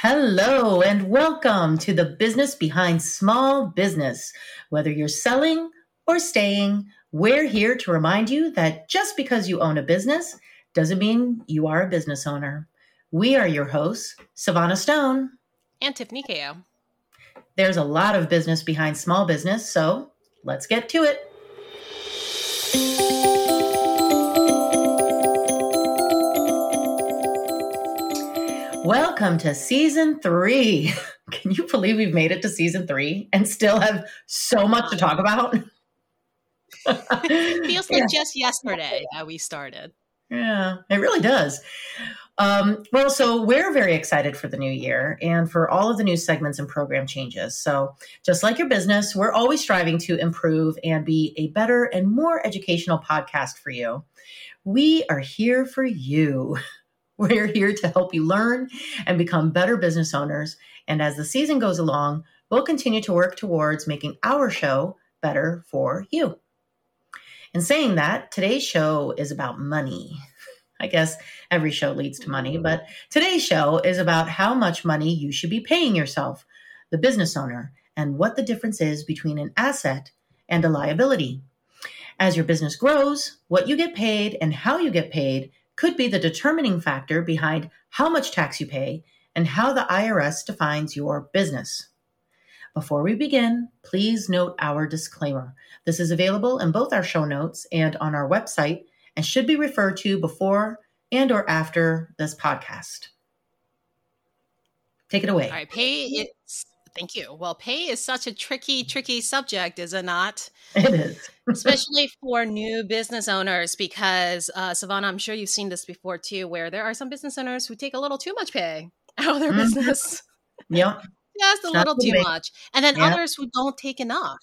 Hello, and welcome to the business behind small business. Whether you're selling or staying, we're here to remind you that just because you own a business doesn't mean you are a business owner. We are your hosts, Savannah Stone and Tiffany Ko. There's a lot of business behind small business, so let's get to it. Welcome to season three. Can you believe we've made it to season three and still have so much to talk about? Feels like yeah. just yesterday that we started. Yeah, it really does. Um, well, so we're very excited for the new year and for all of the new segments and program changes. So, just like your business, we're always striving to improve and be a better and more educational podcast for you. We are here for you. We're here to help you learn and become better business owners. And as the season goes along, we'll continue to work towards making our show better for you. In saying that, today's show is about money. I guess every show leads to money, mm-hmm. but today's show is about how much money you should be paying yourself, the business owner, and what the difference is between an asset and a liability. As your business grows, what you get paid and how you get paid could be the determining factor behind how much tax you pay and how the IRS defines your business. Before we begin, please note our disclaimer. This is available in both our show notes and on our website and should be referred to before and or after this podcast. Take it away. All right, pay it's thank you. Well, pay is such a tricky, tricky subject, is it not? It is. Especially for new business owners, because uh, Savannah, I'm sure you've seen this before too, where there are some business owners who take a little too much pay out of their mm-hmm. business. Yeah. Just a little too much. And then yep. others who don't take enough.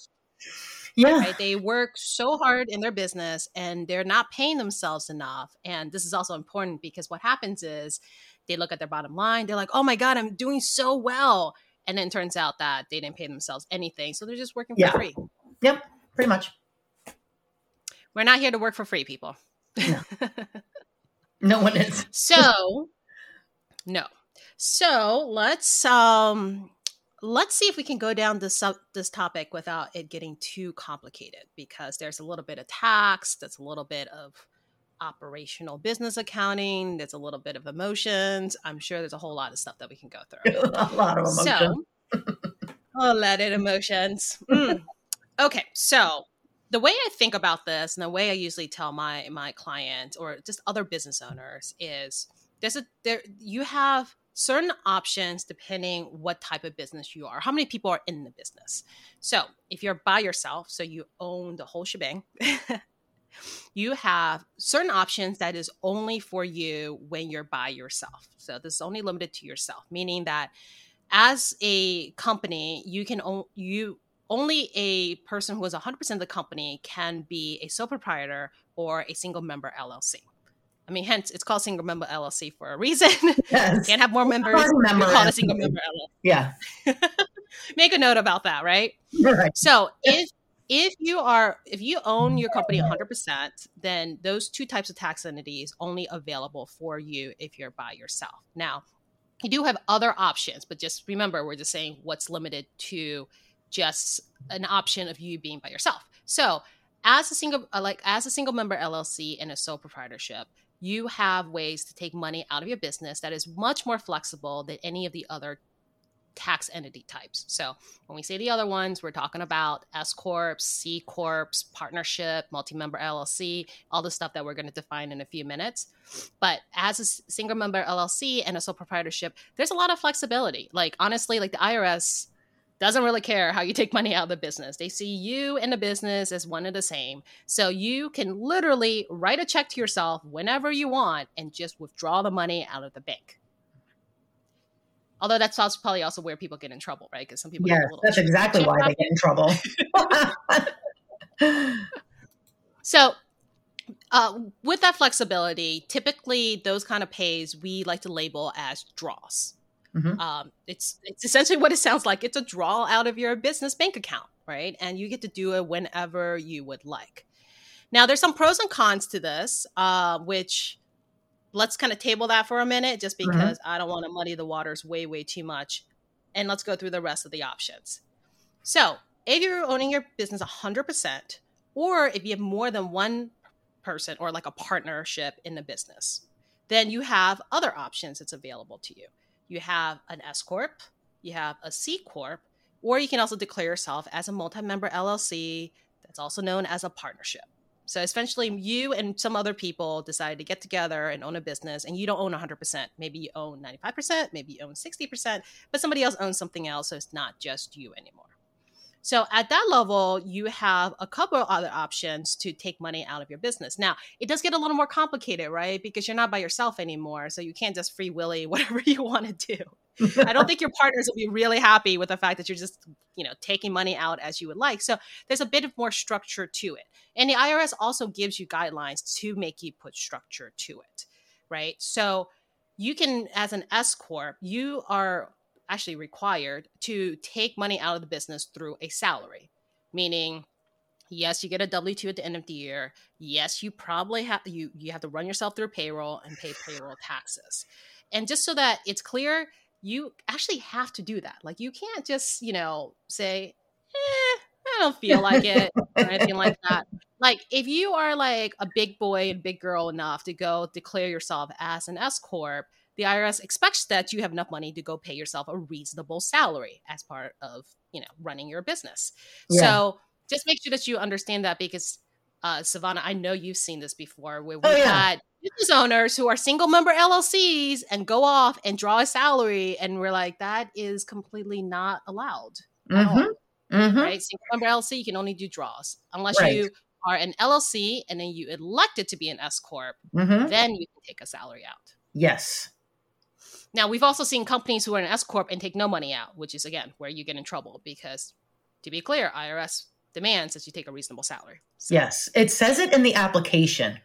Yeah. Right? They work so hard in their business and they're not paying themselves enough. And this is also important because what happens is they look at their bottom line, they're like, oh my God, I'm doing so well. And then turns out that they didn't pay themselves anything. So they're just working for yeah. free. Yep, pretty much. We're not here to work for free, people. No, no one is. so, no. So let's um let's see if we can go down this this topic without it getting too complicated because there's a little bit of tax, there's a little bit of operational business accounting, there's a little bit of emotions. I'm sure there's a whole lot of stuff that we can go through. a lot of emotions. So, a lot of emotions. Mm. Okay, so the way I think about this and the way I usually tell my my clients or just other business owners is there's a there you have certain options depending what type of business you are how many people are in the business so if you're by yourself so you own the whole shebang you have certain options that is only for you when you're by yourself so this is only limited to yourself meaning that as a company you can own you only a person who is 100% of the company can be a sole proprietor or a single member LLC. I mean, hence it's called single member LLC for a reason. Yes. Can't have more members. Member call it a single member LLC. Yeah. Make a note about that, right? Right. So if if you are if you own your company 100%, then those two types of tax entities only available for you if you're by yourself. Now, you do have other options, but just remember we're just saying what's limited to just an option of you being by yourself. So, as a single uh, like as a single member LLC and a sole proprietorship, you have ways to take money out of your business that is much more flexible than any of the other tax entity types. So when we say the other ones, we're talking about S corps, C corps, partnership, multi-member LLC, all the stuff that we're going to define in a few minutes. But as a single member LLC and a sole proprietorship, there's a lot of flexibility. Like honestly, like the IRS doesn't really care how you take money out of the business. They see you and the business as one and the same. So you can literally write a check to yourself whenever you want and just withdraw the money out of the bank. Although that's also probably also where people get in trouble, right? Because some people yeah, that's exactly why they get in trouble. so uh, with that flexibility, typically those kind of pays we like to label as draws. Mm-hmm. Um, it's it's essentially what it sounds like. It's a draw out of your business bank account, right? And you get to do it whenever you would like. Now, there's some pros and cons to this, uh, which let's kind of table that for a minute just mm-hmm. because mm-hmm. I don't want to muddy the waters way, way too much. And let's go through the rest of the options. So, if you're owning your business 100%, or if you have more than one person or like a partnership in the business, then you have other options that's available to you. You have an S Corp, you have a C Corp, or you can also declare yourself as a multi member LLC that's also known as a partnership. So essentially, you and some other people decide to get together and own a business, and you don't own 100%. Maybe you own 95%, maybe you own 60%, but somebody else owns something else. So it's not just you anymore. So at that level, you have a couple of other options to take money out of your business. Now, it does get a little more complicated, right? Because you're not by yourself anymore. So you can't just free willy whatever you want to do. I don't think your partners will be really happy with the fact that you're just, you know, taking money out as you would like. So there's a bit of more structure to it. And the IRS also gives you guidelines to make you put structure to it, right? So you can, as an S Corp, you are actually required to take money out of the business through a salary, meaning yes you get a w2 at the end of the year. Yes you probably have you you have to run yourself through payroll and pay payroll taxes. And just so that it's clear you actually have to do that. Like you can't just you know say eh, i don't feel like it or anything like that. Like if you are like a big boy and big girl enough to go declare yourself as an s corp the IRS expects that you have enough money to go pay yourself a reasonable salary as part of, you know, running your business. Yeah. So just make sure that you understand that because uh, Savannah, I know you've seen this before where we've oh, yeah. had business owners who are single member LLCs and go off and draw a salary, and we're like, that is completely not allowed. Mm-hmm. Mm-hmm. Right? Single member LLC, you can only do draws unless right. you are an LLC and then you elected to be an S corp. Mm-hmm. Then you can take a salary out. Yes. Now, we've also seen companies who are an S corp and take no money out, which is again where you get in trouble because, to be clear, IRS demands that you take a reasonable salary. So. Yes, it says it in the application.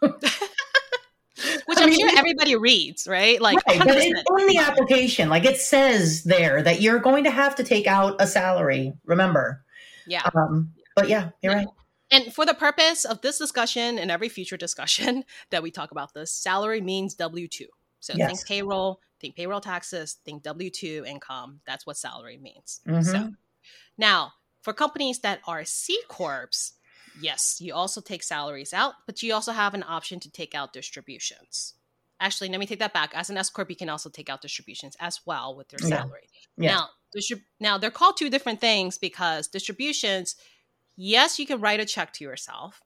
which I am sure everybody reads, right? Like, right, but it's in the application. Like it says there that you're going to have to take out a salary. Remember? Yeah. Um, but yeah, you're yeah. right. And for the purpose of this discussion and every future discussion that we talk about this, salary means W two. So yes. think payroll, think payroll taxes, think W 2 income. That's what salary means. Mm-hmm. So now, for companies that are C Corps, yes, you also take salaries out, but you also have an option to take out distributions. Actually, let me take that back. As an S Corp, you can also take out distributions as well with your salary. Yeah. Yeah. Now, distrib- now, they're called two different things because distributions, yes, you can write a check to yourself,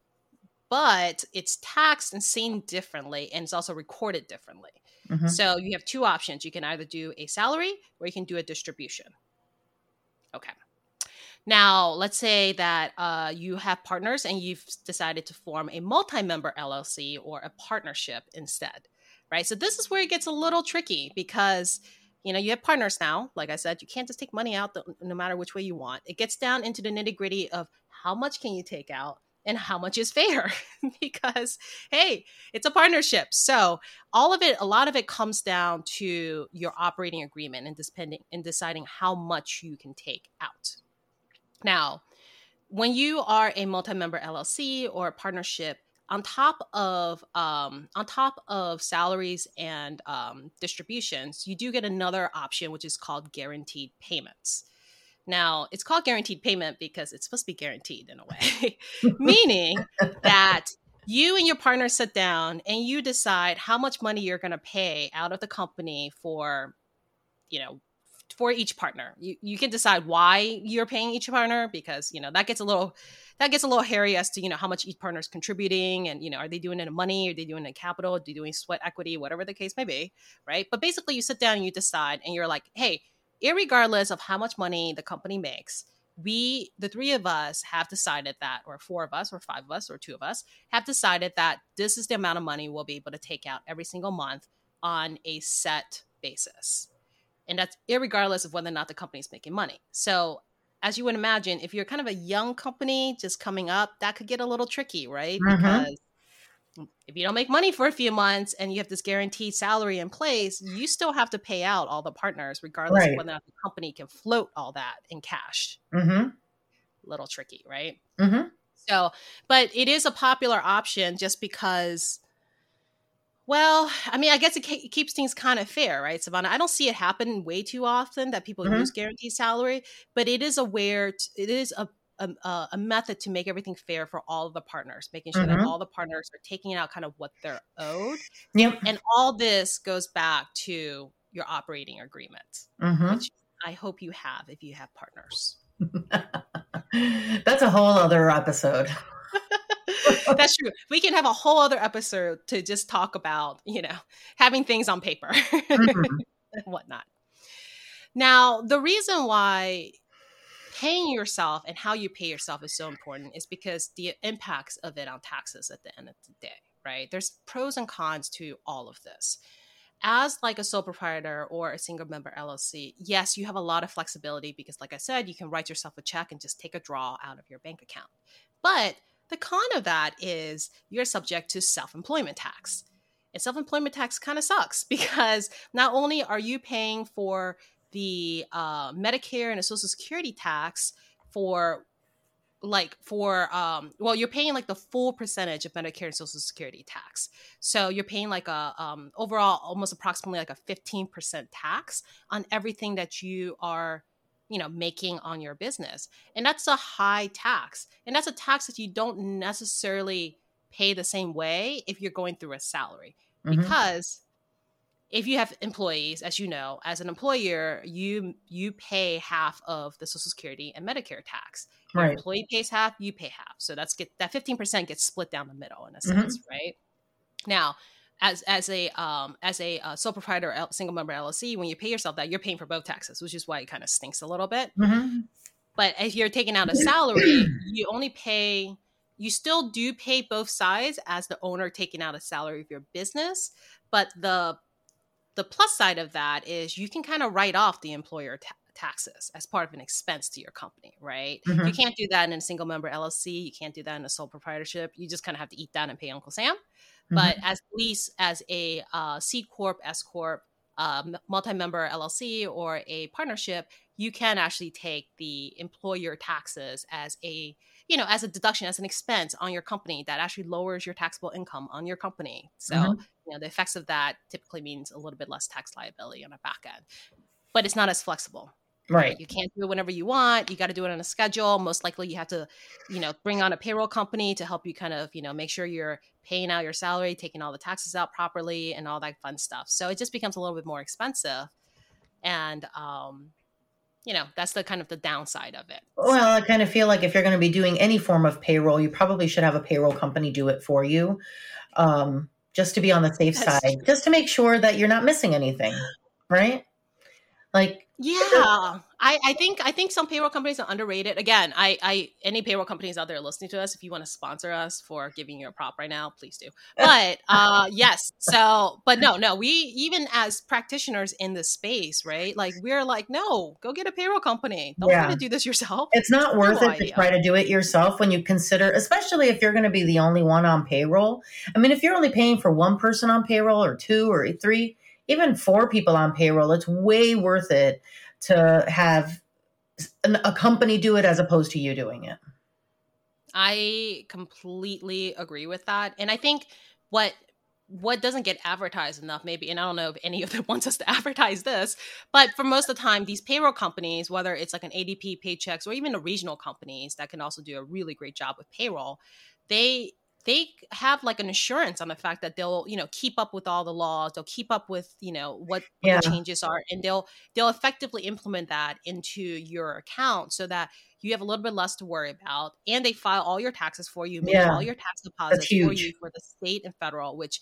but it's taxed and seen differently and it's also recorded differently. Mm-hmm. So you have two options. You can either do a salary or you can do a distribution. Okay. Now, let's say that uh, you have partners and you've decided to form a multi member LLC or a partnership instead, right? So, this is where it gets a little tricky because you know you have partners now like i said you can't just take money out the, no matter which way you want it gets down into the nitty gritty of how much can you take out and how much is fair? Because hey it's a partnership. So all of it a lot of it comes down to your operating agreement and depending in deciding how much you can take out. Now when you are a multi-member llc or a partnership on top of um, on top of salaries and um, distributions you do get another option which is called guaranteed payments now, it's called guaranteed payment because it's supposed to be guaranteed in a way, meaning that you and your partner sit down and you decide how much money you're going to pay out of the company for, you know, for each partner. You, you can decide why you're paying each partner because, you know, that gets a little that gets a little hairy as to, you know, how much each partner is contributing and, you know, are they doing it in money? Are they doing it in capital? Are they doing sweat equity? Whatever the case may be, right? But basically you sit down and you decide and you're like, hey, regardless of how much money the company makes, we, the three of us, have decided that, or four of us, or five of us, or two of us, have decided that this is the amount of money we'll be able to take out every single month on a set basis. And that's regardless of whether or not the company is making money. So, as you would imagine, if you're kind of a young company just coming up, that could get a little tricky, right? Mm-hmm. Because if you don't make money for a few months and you have this guaranteed salary in place, you still have to pay out all the partners, regardless right. of whether or not the company can float all that in cash. Mm-hmm. Little tricky, right? Mm-hmm. So, but it is a popular option just because, Well, I mean, I guess it, keeps things kind of fair, right, Savannah? I don't see it happen way too often that people mm-hmm. use guaranteed salary, but it is aware. T- it is a, a, a method to make everything fair for all of the partners, making sure mm-hmm. that all the partners are taking out kind of what they're owed. Yep. And all this goes back to your operating agreement, mm-hmm. which I hope you have if you have partners. That's a whole other episode. That's true. We can have a whole other episode to just talk about, you know, having things on paper mm-hmm. and whatnot. Now, the reason why paying yourself and how you pay yourself is so important is because the impacts of it on taxes at the end of the day, right? There's pros and cons to all of this. As like a sole proprietor or a single member LLC, yes, you have a lot of flexibility because like I said, you can write yourself a check and just take a draw out of your bank account. But the con of that is you're subject to self employment tax. And self employment tax kind of sucks because not only are you paying for the uh, Medicare and a Social Security tax for like for um well you're paying like the full percentage of medicare and social security tax. So you're paying like a um overall almost approximately like a 15% tax on everything that you are you know making on your business. And that's a high tax. And that's a tax that you don't necessarily pay the same way if you're going through a salary. Mm-hmm. because if you have employees as you know as an employer you you pay half of the social security and medicare tax your right. employee pays half you pay half so that's get that 15% gets split down the middle in a mm-hmm. sense right now as as a um as a uh, sole proprietor single member LLC, when you pay yourself that, you're paying for both taxes, which is why it kind of stinks a little bit. Mm-hmm. But if you're taking out a salary, you only pay. You still do pay both sides as the owner taking out a salary of your business, but the the plus side of that is you can kind of write off the employer ta- taxes as part of an expense to your company, right? Mm-hmm. You can't do that in a single member LLC. You can't do that in a sole proprietorship. You just kind of have to eat that and pay Uncle Sam. But mm-hmm. as least as a uh, C corp, S corp, uh, multi-member LLC or a partnership, you can actually take the employer taxes as a you know as a deduction as an expense on your company that actually lowers your taxable income on your company. So mm-hmm. you know the effects of that typically means a little bit less tax liability on a back end, but it's not as flexible. Right. You can't do it whenever you want. You got to do it on a schedule. Most likely you have to, you know, bring on a payroll company to help you kind of, you know, make sure you're paying out your salary, taking all the taxes out properly and all that fun stuff. So it just becomes a little bit more expensive. And um you know, that's the kind of the downside of it. Well, I kind of feel like if you're going to be doing any form of payroll, you probably should have a payroll company do it for you. Um just to be on the safe that's side, true. just to make sure that you're not missing anything, right? Like yeah, I, I think I think some payroll companies are underrated. Again, I, I any payroll companies out there listening to us, if you want to sponsor us for giving you a prop right now, please do. But uh, yes, so but no, no, we even as practitioners in the space, right? Like we're like, no, go get a payroll company. Don't yeah. try to do this yourself. It's not worth no it idea. to try to do it yourself when you consider, especially if you're going to be the only one on payroll. I mean, if you're only paying for one person on payroll or two or three even four people on payroll, it's way worth it to have a company do it as opposed to you doing it. I completely agree with that. And I think what what doesn't get advertised enough maybe and i don't know if any of them wants us to advertise this but for most of the time these payroll companies whether it's like an adp Paychex or even the regional companies that can also do a really great job with payroll they they have like an assurance on the fact that they'll you know keep up with all the laws they'll keep up with you know what, yeah. the changes are and they'll they'll effectively implement that into your account so that you have a little bit less to worry about and they file all your taxes for you make yeah. all your tax deposits for you for the state and federal which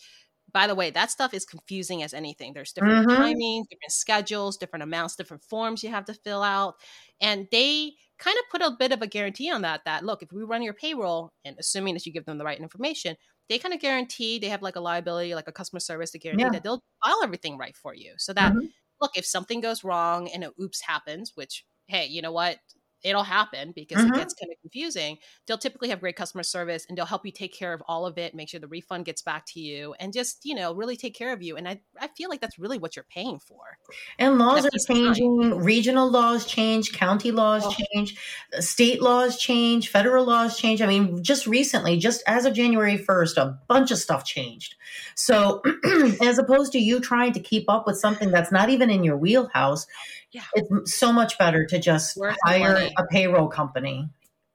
by the way, that stuff is confusing as anything. There's different mm-hmm. timings, different schedules, different amounts, different forms you have to fill out. And they kind of put a bit of a guarantee on that that look, if we run your payroll, and assuming that you give them the right information, they kind of guarantee they have like a liability, like a customer service to guarantee yeah. that they'll file everything right for you. So that mm-hmm. look, if something goes wrong and an oops happens, which hey, you know what? It'll happen because mm-hmm. it gets kind of confusing. They'll typically have great customer service and they'll help you take care of all of it, make sure the refund gets back to you, and just, you know, really take care of you. And I, I feel like that's really what you're paying for. And laws are changing, time. regional laws change, county laws oh. change, state laws change, federal laws change. I mean, just recently, just as of January 1st, a bunch of stuff changed. So, as opposed to you trying to keep up with something that's not even in your wheelhouse, yeah. it's so much better to just worth hire a payroll company.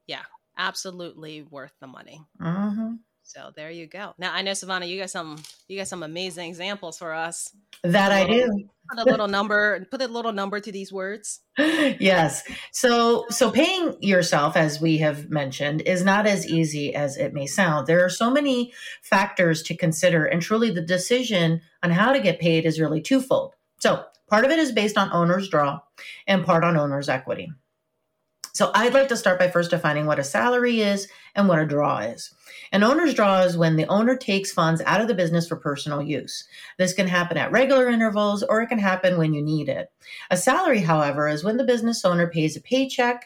Yeah, absolutely worth the money. Mm-hmm. So there you go. Now I know Savannah, you got some you got some amazing examples for us. That I do. Put a little number, put a little number to these words. yes. So so paying yourself, as we have mentioned, is not as easy as it may sound. There are so many factors to consider, and truly the decision on how to get paid is really twofold. So part of it is based on owner's draw and part on owner's equity. So I'd like to start by first defining what a salary is and what a draw is. An owner's draw is when the owner takes funds out of the business for personal use. This can happen at regular intervals or it can happen when you need it. A salary, however, is when the business owner pays a paycheck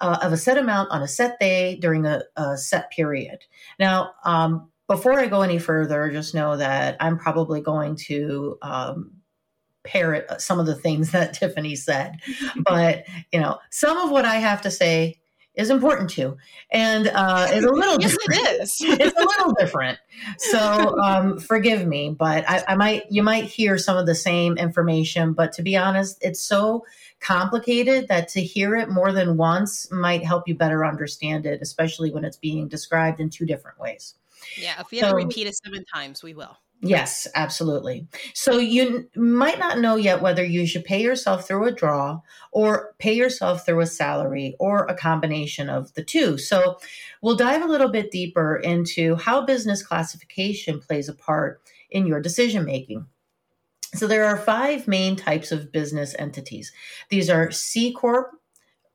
uh, of a set amount on a set day during a, a set period. Now, um, before I go any further, just know that I'm probably going to um, parrot uh, some of the things that Tiffany said. but, you know, some of what I have to say is important too, and uh, is a little yes, different. it is. it's a little different. So um, forgive me, but I, I might you might hear some of the same information, but to be honest, it's so complicated that to hear it more than once might help you better understand it, especially when it's being described in two different ways. Yeah, if we have to repeat it seven times, we will. Yes, absolutely. So you might not know yet whether you should pay yourself through a draw or pay yourself through a salary or a combination of the two. So we'll dive a little bit deeper into how business classification plays a part in your decision making. So there are five main types of business entities. These are C corp,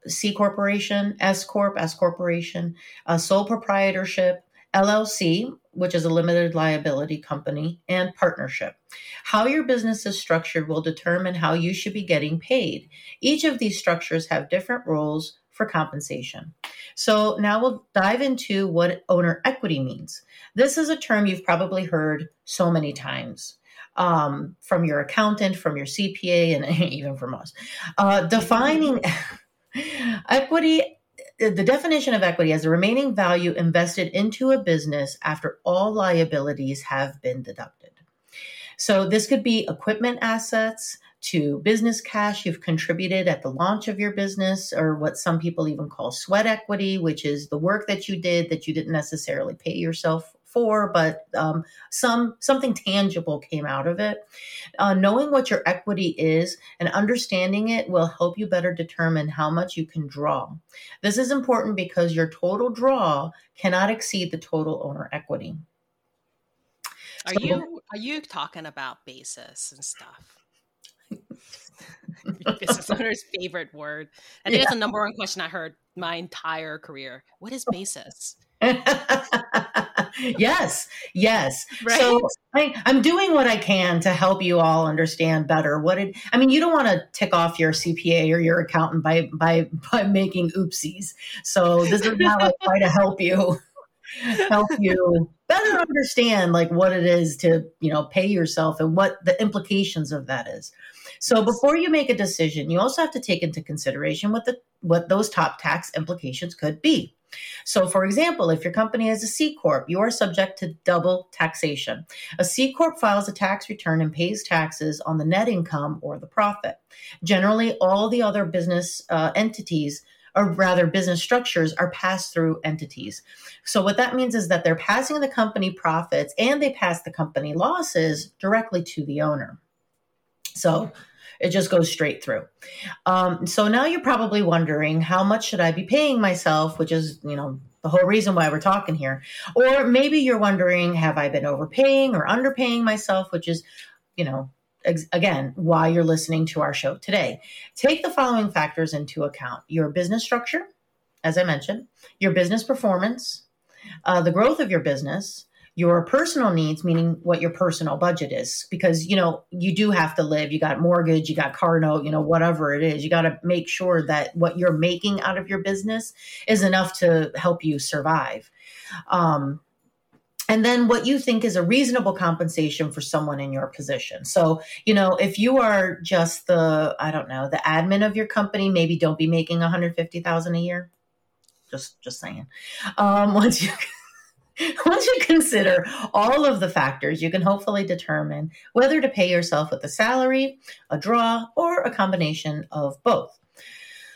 C corporation, S corp, S corporation, a sole proprietorship, LLC, which is a limited liability company, and partnership. How your business is structured will determine how you should be getting paid. Each of these structures have different rules for compensation. So now we'll dive into what owner equity means. This is a term you've probably heard so many times. Um, from your accountant, from your CPA, and even from us. Uh, defining equity the definition of equity as the remaining value invested into a business after all liabilities have been deducted. So this could be equipment assets to business cash you've contributed at the launch of your business, or what some people even call sweat equity, which is the work that you did that you didn't necessarily pay yourself for, but um, some something tangible came out of it. Uh, knowing what your equity is and understanding it will help you better determine how much you can draw. This is important because your total draw cannot exceed the total owner equity. Are so, you are you talking about basis and stuff? business owner's favorite word. I think yeah. that's the number one question I heard my entire career. What is basis? yes, yes. Right? So I, am doing what I can to help you all understand better what it. I mean, you don't want to tick off your CPA or your accountant by by by making oopsies. So this is not like try to help you help you better understand like what it is to you know pay yourself and what the implications of that is. So before you make a decision, you also have to take into consideration what the what those top tax implications could be. So, for example, if your company is a C Corp, you are subject to double taxation. A C Corp files a tax return and pays taxes on the net income or the profit. Generally, all the other business uh, entities or rather business structures are pass through entities. So what that means is that they're passing the company profits and they pass the company losses directly to the owner. So it just goes straight through. Um, so now you're probably wondering how much should I be paying myself, which is, you know, the whole reason why we're talking here. Or maybe you're wondering, have I been overpaying or underpaying myself, which is, you know, again, why you're listening to our show today. Take the following factors into account your business structure, as I mentioned, your business performance, uh, the growth of your business, your personal needs, meaning what your personal budget is, because you know you do have to live. You got mortgage, you got car note, you know whatever it is. You got to make sure that what you're making out of your business is enough to help you survive. Um, and then what you think is a reasonable compensation for someone in your position. So, you know, if you are just the, I don't know, the admin of your company, maybe don't be making 150,000 a year. Just, just saying. Um, once you, once you consider all of the factors, you can hopefully determine whether to pay yourself with a salary, a draw, or a combination of both.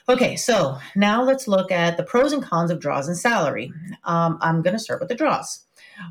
Okay, so now let's look at the pros and cons of draws and salary. Um, I'm going to start with the draws.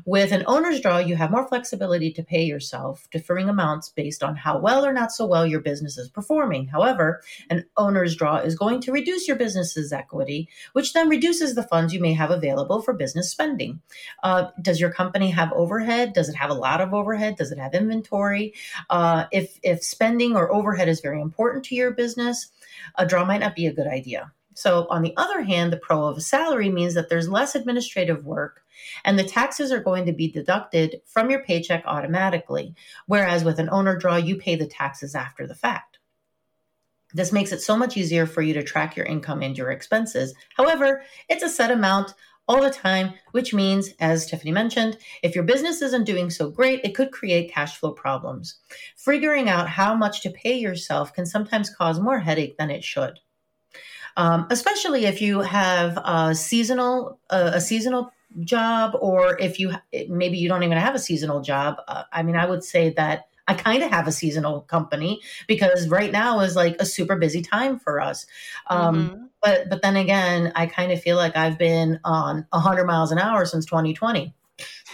With an owner's draw, you have more flexibility to pay yourself differing amounts based on how well or not so well your business is performing. However, an owner's draw is going to reduce your business's equity, which then reduces the funds you may have available for business spending. Uh, does your company have overhead? Does it have a lot of overhead? Does it have inventory? Uh, if if spending or overhead is very important to your business, a draw might not be a good idea. So, on the other hand, the pro of a salary means that there's less administrative work and the taxes are going to be deducted from your paycheck automatically. Whereas with an owner draw, you pay the taxes after the fact. This makes it so much easier for you to track your income and your expenses. However, it's a set amount all the time, which means, as Tiffany mentioned, if your business isn't doing so great, it could create cash flow problems. Figuring out how much to pay yourself can sometimes cause more headache than it should um, especially if you have a seasonal uh, a seasonal job or if you maybe you don't even have a seasonal job. Uh, i mean i would say that i kind of have a seasonal company because right now is like a super busy time for us. Um, mm-hmm. but but then again i kind of feel like i've been on 100 miles an hour since 2020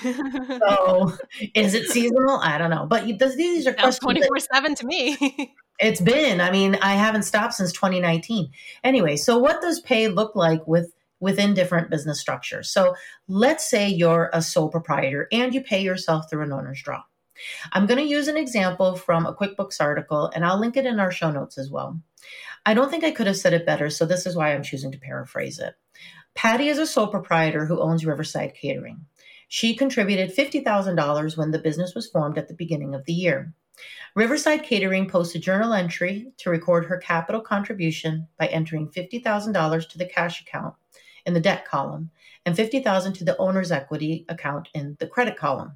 so is it seasonal i don't know but these are questions 24 7 to me It's been. I mean, I haven't stopped since 2019. Anyway, so what does pay look like with within different business structures? So let's say you're a sole proprietor and you pay yourself through an owner's draw. I'm going to use an example from a QuickBooks article and I'll link it in our show notes as well. I don't think I could have said it better, so this is why I'm choosing to paraphrase it. Patty is a sole proprietor who owns Riverside Catering. She contributed $50,000 when the business was formed at the beginning of the year. Riverside Catering posts a journal entry to record her capital contribution by entering $50,000 to the cash account in the debt column and $50,000 to the owner's equity account in the credit column.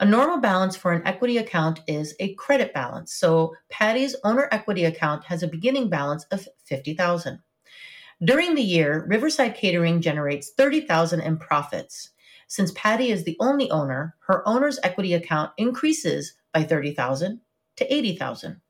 A normal balance for an equity account is a credit balance. So Patty's owner equity account has a beginning balance of $50,000. During the year, Riverside Catering generates $30,000 in profits. Since Patty is the only owner, her owner's equity account increases by 30,000 to 80,000.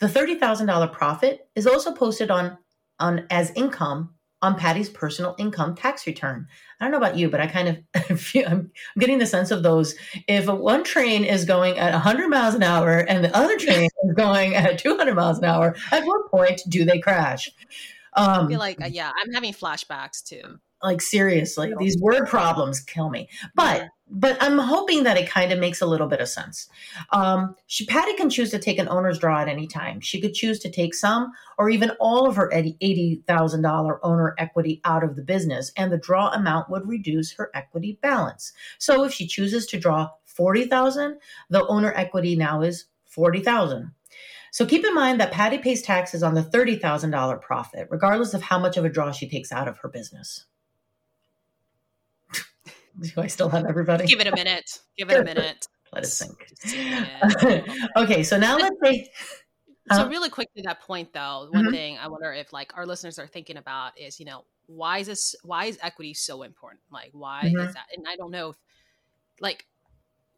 The $30,000 profit is also posted on, on as income on Patty's personal income tax return. I don't know about you, but I kind of feel I'm getting the sense of those. If one train is going at 100 miles an hour and the other train is going at 200 miles an hour, at what point do they crash? Um, I feel like, uh, yeah, I'm having flashbacks too. Like seriously, these word problems kill me. But but I'm hoping that it kind of makes a little bit of sense. Um, she Patty can choose to take an owner's draw at any time. She could choose to take some or even all of her eighty thousand dollar owner equity out of the business, and the draw amount would reduce her equity balance. So if she chooses to draw forty thousand, the owner equity now is forty thousand. So keep in mind that Patty pays taxes on the $30,000 profit, regardless of how much of a draw she takes out of her business. Do I still have everybody? Give it a minute. Give it a minute. Let it sink. okay, so now let's say. So really quick to that point, though, one mm-hmm. thing I wonder if like our listeners are thinking about is, you know, why is this? Why is equity so important? Like, why mm-hmm. is that? And I don't know if, like,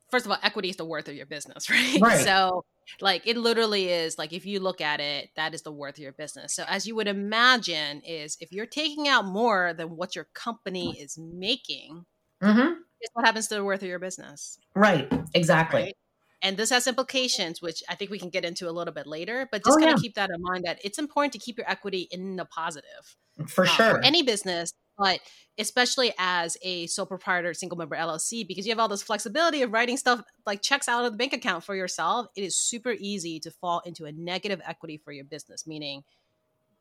first of all, equity is the worth of your business, right? right? So, like, it literally is like if you look at it, that is the worth of your business. So, as you would imagine, is if you're taking out more than what your company is making, Mm-hmm. Guess what happens to the worth of your business? Right. Exactly. Right? And this has implications, which I think we can get into a little bit later. But just oh, kind of keep that in mind that it's important to keep your equity in the positive for uh, sure for any business, but especially as a sole proprietor, single member LLC, because you have all this flexibility of writing stuff like checks out of the bank account for yourself. It is super easy to fall into a negative equity for your business, meaning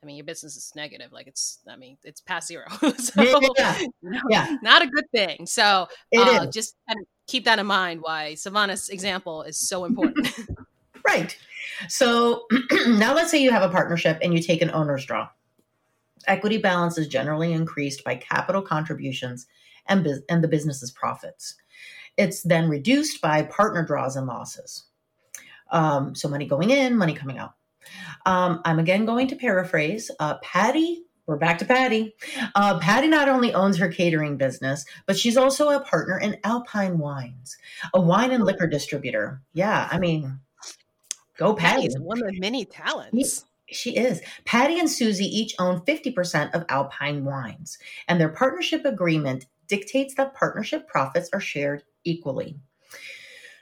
I mean, your business is negative. Like it's, I mean, it's past zero. so, yeah, you know, yeah, not a good thing. So uh, just kind of keep that in mind. Why Savannah's example is so important. right. So now let's say you have a partnership and you take an owner's draw. Equity balance is generally increased by capital contributions and, and the business's profits. It's then reduced by partner draws and losses. Um, so money going in, money coming out. Um, I'm again going to paraphrase. Uh, Patty, we're back to Patty. Uh, Patty not only owns her catering business, but she's also a partner in Alpine Wines, a wine and liquor distributor. Yeah, I mean, go Patty. Patty's one of many talents. She is. Patty and Susie each own 50% of Alpine Wines, and their partnership agreement dictates that partnership profits are shared equally.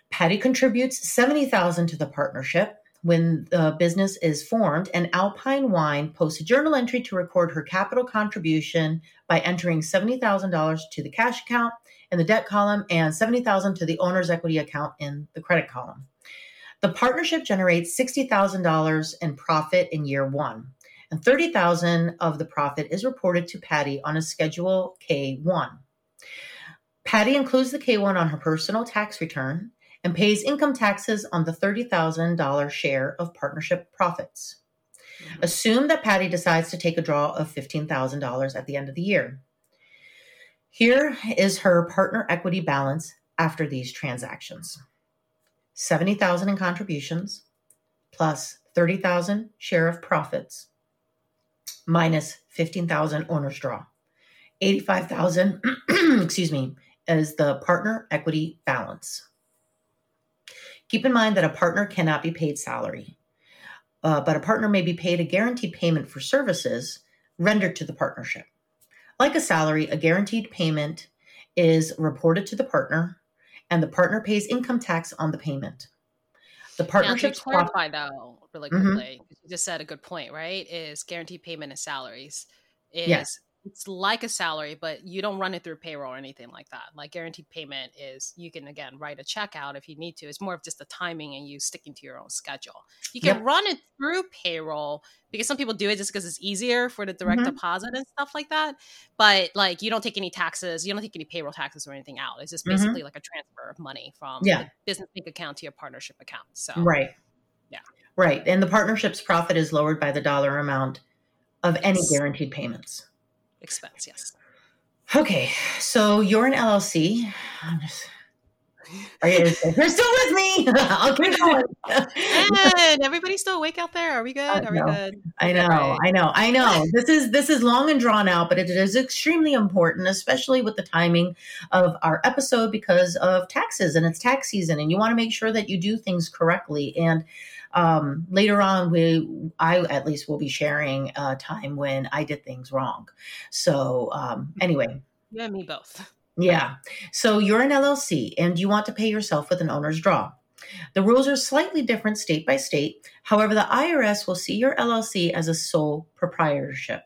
Patty contributes 70,000 to the partnership when the business is formed and Alpine Wine posts a journal entry to record her capital contribution by entering $70,000 to the cash account in the debt column and $70,000 to the owner's equity account in the credit column. The partnership generates $60,000 in profit in year 1 and 30,000 of the profit is reported to Patty on a schedule K1. Patty includes the K1 on her personal tax return and pays income taxes on the $30,000 share of partnership profits. Mm-hmm. Assume that Patty decides to take a draw of $15,000 at the end of the year. Here is her partner equity balance after these transactions. 70,000 in contributions plus 30,000 share of profits minus 15,000 owner's draw. 85,000 excuse me is the partner equity balance. Keep in mind that a partner cannot be paid salary, uh, but a partner may be paid a guaranteed payment for services rendered to the partnership. Like a salary, a guaranteed payment is reported to the partner, and the partner pays income tax on the payment. The partnership. to clarify, though, really mm-hmm. quickly, mm-hmm. you just said a good point, right? Is guaranteed payment of salaries is yes it's like a salary, but you don't run it through payroll or anything like that. Like guaranteed payment is you can again write a check out if you need to. It's more of just the timing and you sticking to your own schedule. You can run it through payroll because some people do it just because it's easier for the direct mm-hmm. deposit and stuff like that. But like you don't take any taxes, you don't take any payroll taxes or anything out. It's just mm-hmm. basically mm-hmm. like a transfer of money from yeah. business bank account to your partnership account. So right, yeah, right. And the partnership's profit is lowered by the dollar amount of any guaranteed payments expense. Yes. Okay, so you're an LLC. Just, are you, you're still with me? I'll keep going. and everybody still awake out there? Are we good? Are we good? I know, right. I know, I know. This is this is long and drawn out, but it is extremely important, especially with the timing of our episode because of taxes and it's tax season, and you want to make sure that you do things correctly. And um, later on, we I at least will be sharing a time when I did things wrong. So um, anyway, you and me both. Yeah. So you're an LLC and you want to pay yourself with an owner's draw. The rules are slightly different state by state. However, the IRS will see your LLC as a sole proprietorship.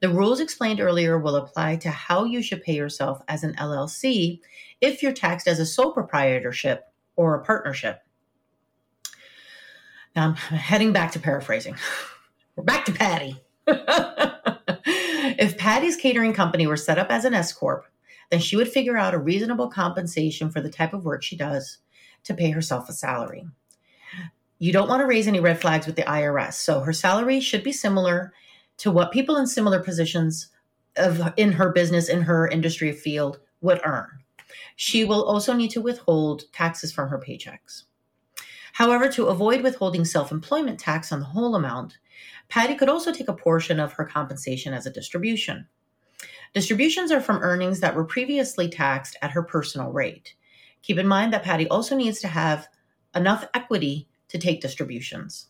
The rules explained earlier will apply to how you should pay yourself as an LLC if you're taxed as a sole proprietorship or a partnership. I'm heading back to paraphrasing. We're back to Patty. if Patty's catering company were set up as an S Corp, then she would figure out a reasonable compensation for the type of work she does to pay herself a salary. You don't want to raise any red flags with the IRS, so her salary should be similar to what people in similar positions of in her business in her industry field would earn. She will also need to withhold taxes from her paychecks. However, to avoid withholding self employment tax on the whole amount, Patty could also take a portion of her compensation as a distribution. Distributions are from earnings that were previously taxed at her personal rate. Keep in mind that Patty also needs to have enough equity to take distributions.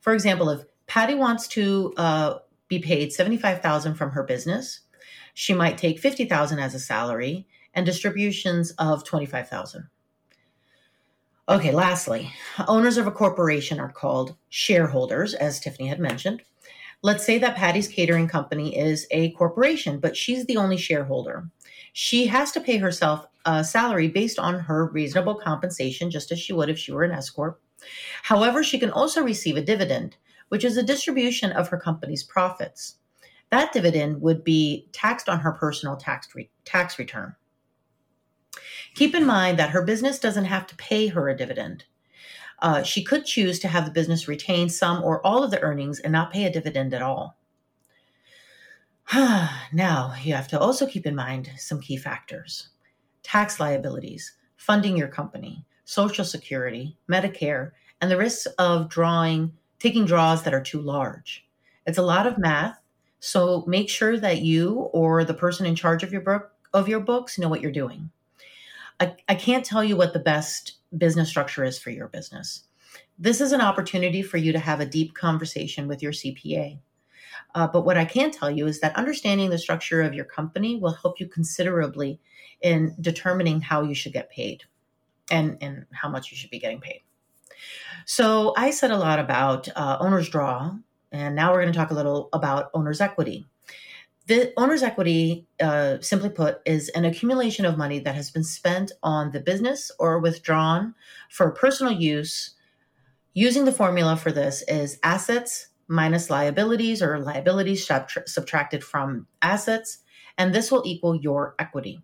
For example, if Patty wants to uh, be paid 75000 from her business, she might take 50000 as a salary and distributions of 25000 Okay, lastly, owners of a corporation are called shareholders, as Tiffany had mentioned. Let's say that Patty's catering company is a corporation, but she's the only shareholder. She has to pay herself a salary based on her reasonable compensation, just as she would if she were an S Corp. However, she can also receive a dividend, which is a distribution of her company's profits. That dividend would be taxed on her personal tax, re- tax return. Keep in mind that her business doesn't have to pay her a dividend. Uh, she could choose to have the business retain some or all of the earnings and not pay a dividend at all. now, you have to also keep in mind some key factors tax liabilities, funding your company, Social Security, Medicare, and the risks of drawing, taking draws that are too large. It's a lot of math, so make sure that you or the person in charge of your book of your books know what you're doing. I, I can't tell you what the best business structure is for your business. This is an opportunity for you to have a deep conversation with your CPA. Uh, but what I can tell you is that understanding the structure of your company will help you considerably in determining how you should get paid and, and how much you should be getting paid. So I said a lot about uh, owner's draw, and now we're going to talk a little about owner's equity. The owner's equity, uh, simply put, is an accumulation of money that has been spent on the business or withdrawn for personal use. Using the formula for this is assets minus liabilities or liabilities subtracted from assets, and this will equal your equity.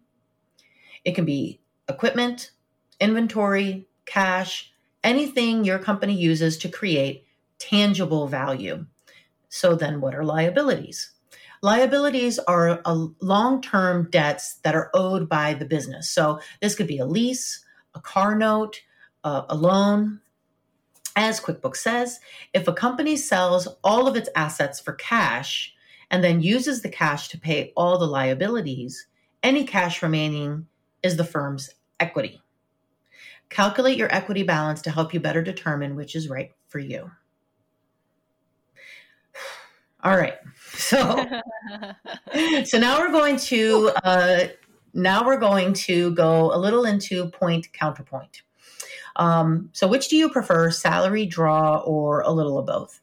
It can be equipment, inventory, cash, anything your company uses to create tangible value. So, then what are liabilities? Liabilities are long term debts that are owed by the business. So, this could be a lease, a car note, a loan, as QuickBooks says, if a company sells all of its assets for cash and then uses the cash to pay all the liabilities, any cash remaining is the firm's equity. Calculate your equity balance to help you better determine which is right for you. All right. So so now we're going to uh, now we're going to go a little into point counterpoint. Um, so, which do you prefer, salary, draw, or a little of both?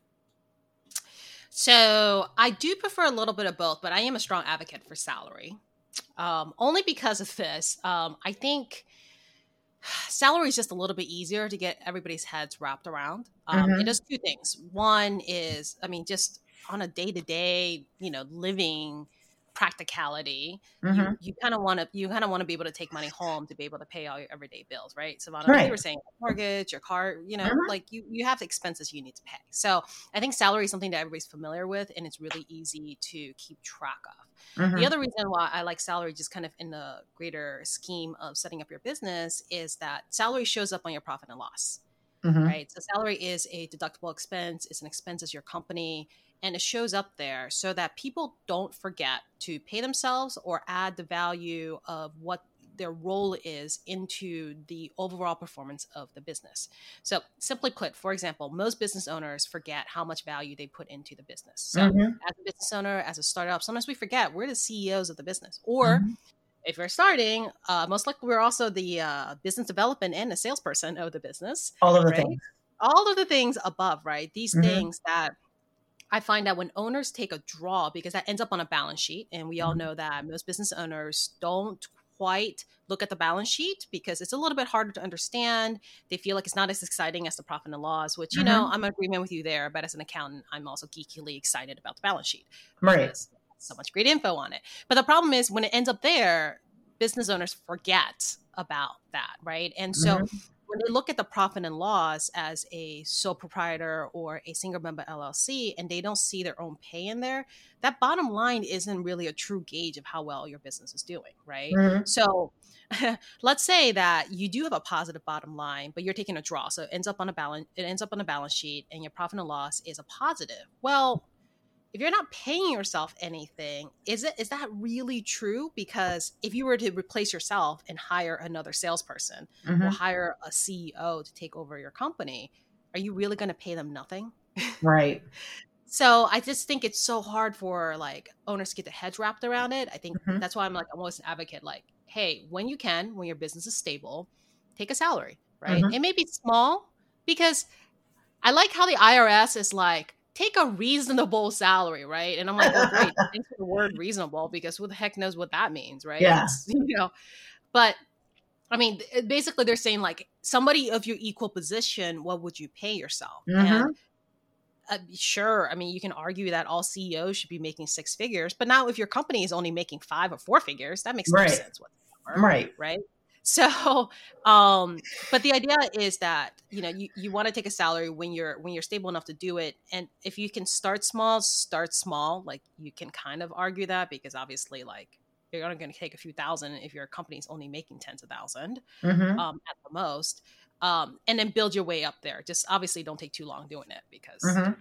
So, I do prefer a little bit of both, but I am a strong advocate for salary. Um, only because of this. Um, I think salary is just a little bit easier to get everybody's heads wrapped around. Um, mm-hmm. It does two things. One is, I mean, just on a day to day, you know, living practicality mm-hmm. you, you kind of want to you kind of want to be able to take money home to be able to pay all your everyday bills right so right. you were saying mortgage your car you know mm-hmm. like you you have expenses you need to pay so i think salary is something that everybody's familiar with and it's really easy to keep track of mm-hmm. the other reason why i like salary just kind of in the greater scheme of setting up your business is that salary shows up on your profit and loss mm-hmm. right so salary is a deductible expense it's an expense as your company and it shows up there so that people don't forget to pay themselves or add the value of what their role is into the overall performance of the business. So, simply put, for example, most business owners forget how much value they put into the business. So, mm-hmm. as a business owner, as a startup, sometimes we forget we're the CEOs of the business. Or mm-hmm. if you're starting, uh, most likely we're also the uh, business development and the salesperson of the business. All of the right? things. All of the things above, right? These mm-hmm. things that I find that when owners take a draw, because that ends up on a balance sheet, and we all mm-hmm. know that most business owners don't quite look at the balance sheet because it's a little bit harder to understand. They feel like it's not as exciting as the profit and loss, which, you mm-hmm. know, I'm in agreement with you there. But as an accountant, I'm also geekily excited about the balance sheet. Right. So much great info on it. But the problem is when it ends up there, business owners forget about that, right? And so mm-hmm when they look at the profit and loss as a sole proprietor or a single member LLC and they don't see their own pay in there, that bottom line isn't really a true gauge of how well your business is doing, right? Mm-hmm. So let's say that you do have a positive bottom line, but you're taking a draw. So it ends up on a balance it ends up on a balance sheet and your profit and loss is a positive. Well, if you're not paying yourself anything, is it is that really true? Because if you were to replace yourself and hire another salesperson mm-hmm. or hire a CEO to take over your company, are you really going to pay them nothing? Right. so I just think it's so hard for like owners to get their heads wrapped around it. I think mm-hmm. that's why I'm like always an advocate. Like, hey, when you can, when your business is stable, take a salary. Right. Mm-hmm. It may be small because I like how the IRS is like take a reasonable salary, right? And I'm like, oh, great. Thanks for the word reasonable because who the heck knows what that means, right? Yeah. It's, you know, but I mean, basically, they're saying like somebody of your equal position, what would you pay yourself? Mm-hmm. And uh, sure. I mean, you can argue that all CEOs should be making six figures, but now if your company is only making five or four figures, that makes Right. no sense whatsoever. Right. Right. So, um, but the idea is that you know you, you want to take a salary when you're when you're stable enough to do it, and if you can start small, start small. Like you can kind of argue that because obviously, like you're only going to take a few thousand if your company's only making tens of thousand hmm um, at the most, um, and then build your way up there. Just obviously don't take too long doing it because hmm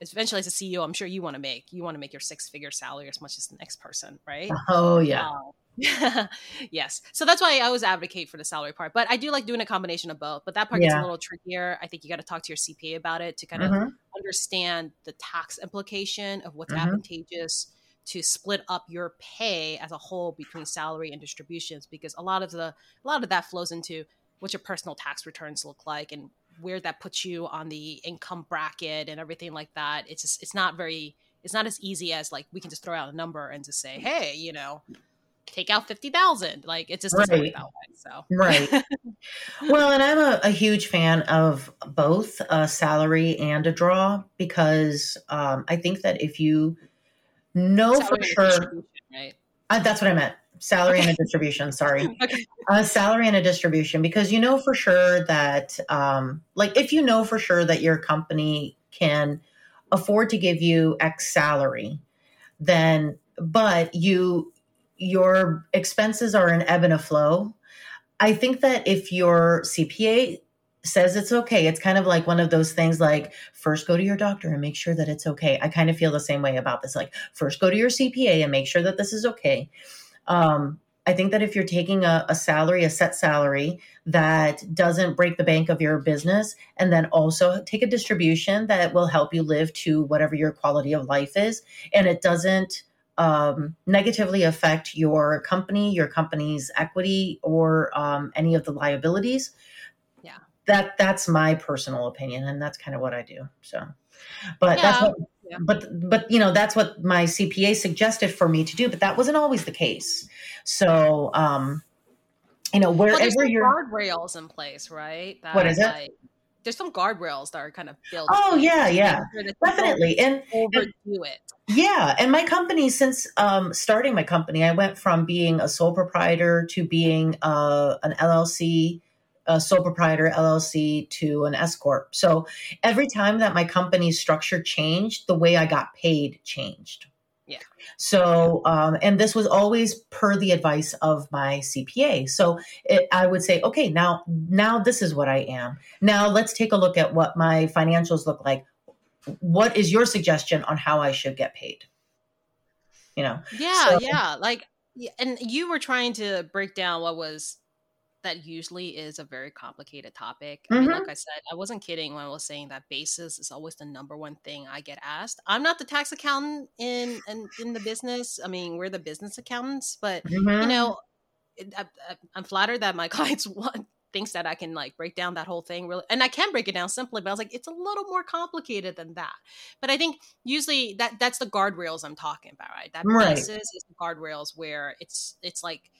eventually as a CEO, I'm sure you want to make you want to make your six figure salary as much as the next person, right? Oh yeah. Um, yes. So that's why I always advocate for the salary part. But I do like doing a combination of both. But that part gets a little trickier. I think you got to talk to your CPA about it to kind of Mhm. understand the tax implication of what's Mhm. advantageous to split up your pay as a whole between salary and distributions because a lot of the a lot of that flows into what your personal tax returns look like and where that puts you on the income bracket and everything like that it's just it's not very it's not as easy as like we can just throw out a number and just say hey you know take out 50,000 like it just doesn't work Right. that way so Right. well, and I'm a, a huge fan of both a salary and a draw because um, I think that if you know Salary for sure, right uh, that's what I meant. Salary and a distribution. Sorry. okay a salary and a distribution because you know for sure that um, like if you know for sure that your company can afford to give you x salary then but you your expenses are an ebb and a flow. I think that if your cpa says it's okay it's kind of like one of those things like first go to your doctor and make sure that it's okay. I kind of feel the same way about this. Like first go to your cpa and make sure that this is okay. Um, I think that if you're taking a, a salary, a set salary that doesn't break the bank of your business, and then also take a distribution that will help you live to whatever your quality of life is, and it doesn't um, negatively affect your company, your company's equity, or um, any of the liabilities. Yeah. that that's my personal opinion, and that's kind of what I do. So, but that's what Yeah. but but you know that's what my cpa suggested for me to do but that wasn't always the case so um you know well, wherever you're guardrails in place right that, What is it? like, there's some guardrails that are kind of built Oh, yeah, yeah. sure that you don't definitely and overdo it yeah and my company since um starting my company i went from being a sole proprietor to being uh an llc a sole proprietor llc to an s corp so every time that my company's structure changed the way i got paid changed. So um and this was always per the advice of my cpa so it, i would say okay now now this is what i am now let's take a look at what my financials look like what is your suggestion on how I should get paid? You know, Yeah, So- yeah. Like, and you were trying to break down what was that usually is a very complicated topic. I mean, like I said, I wasn't kidding when I was saying that basis is always the number one thing I get asked. I'm not the tax accountant in in, in the business. I mean, we're the business accountants, but Mhm. you know, it- I, I'm flattered that my clients want thinks that I can like break down that whole thing really, and I can break it down simply. But I was like, it's a little more complicated than that. But I think usually that that's the guardrails I'm talking about, right? That Right. basis is the guardrails where it's it's like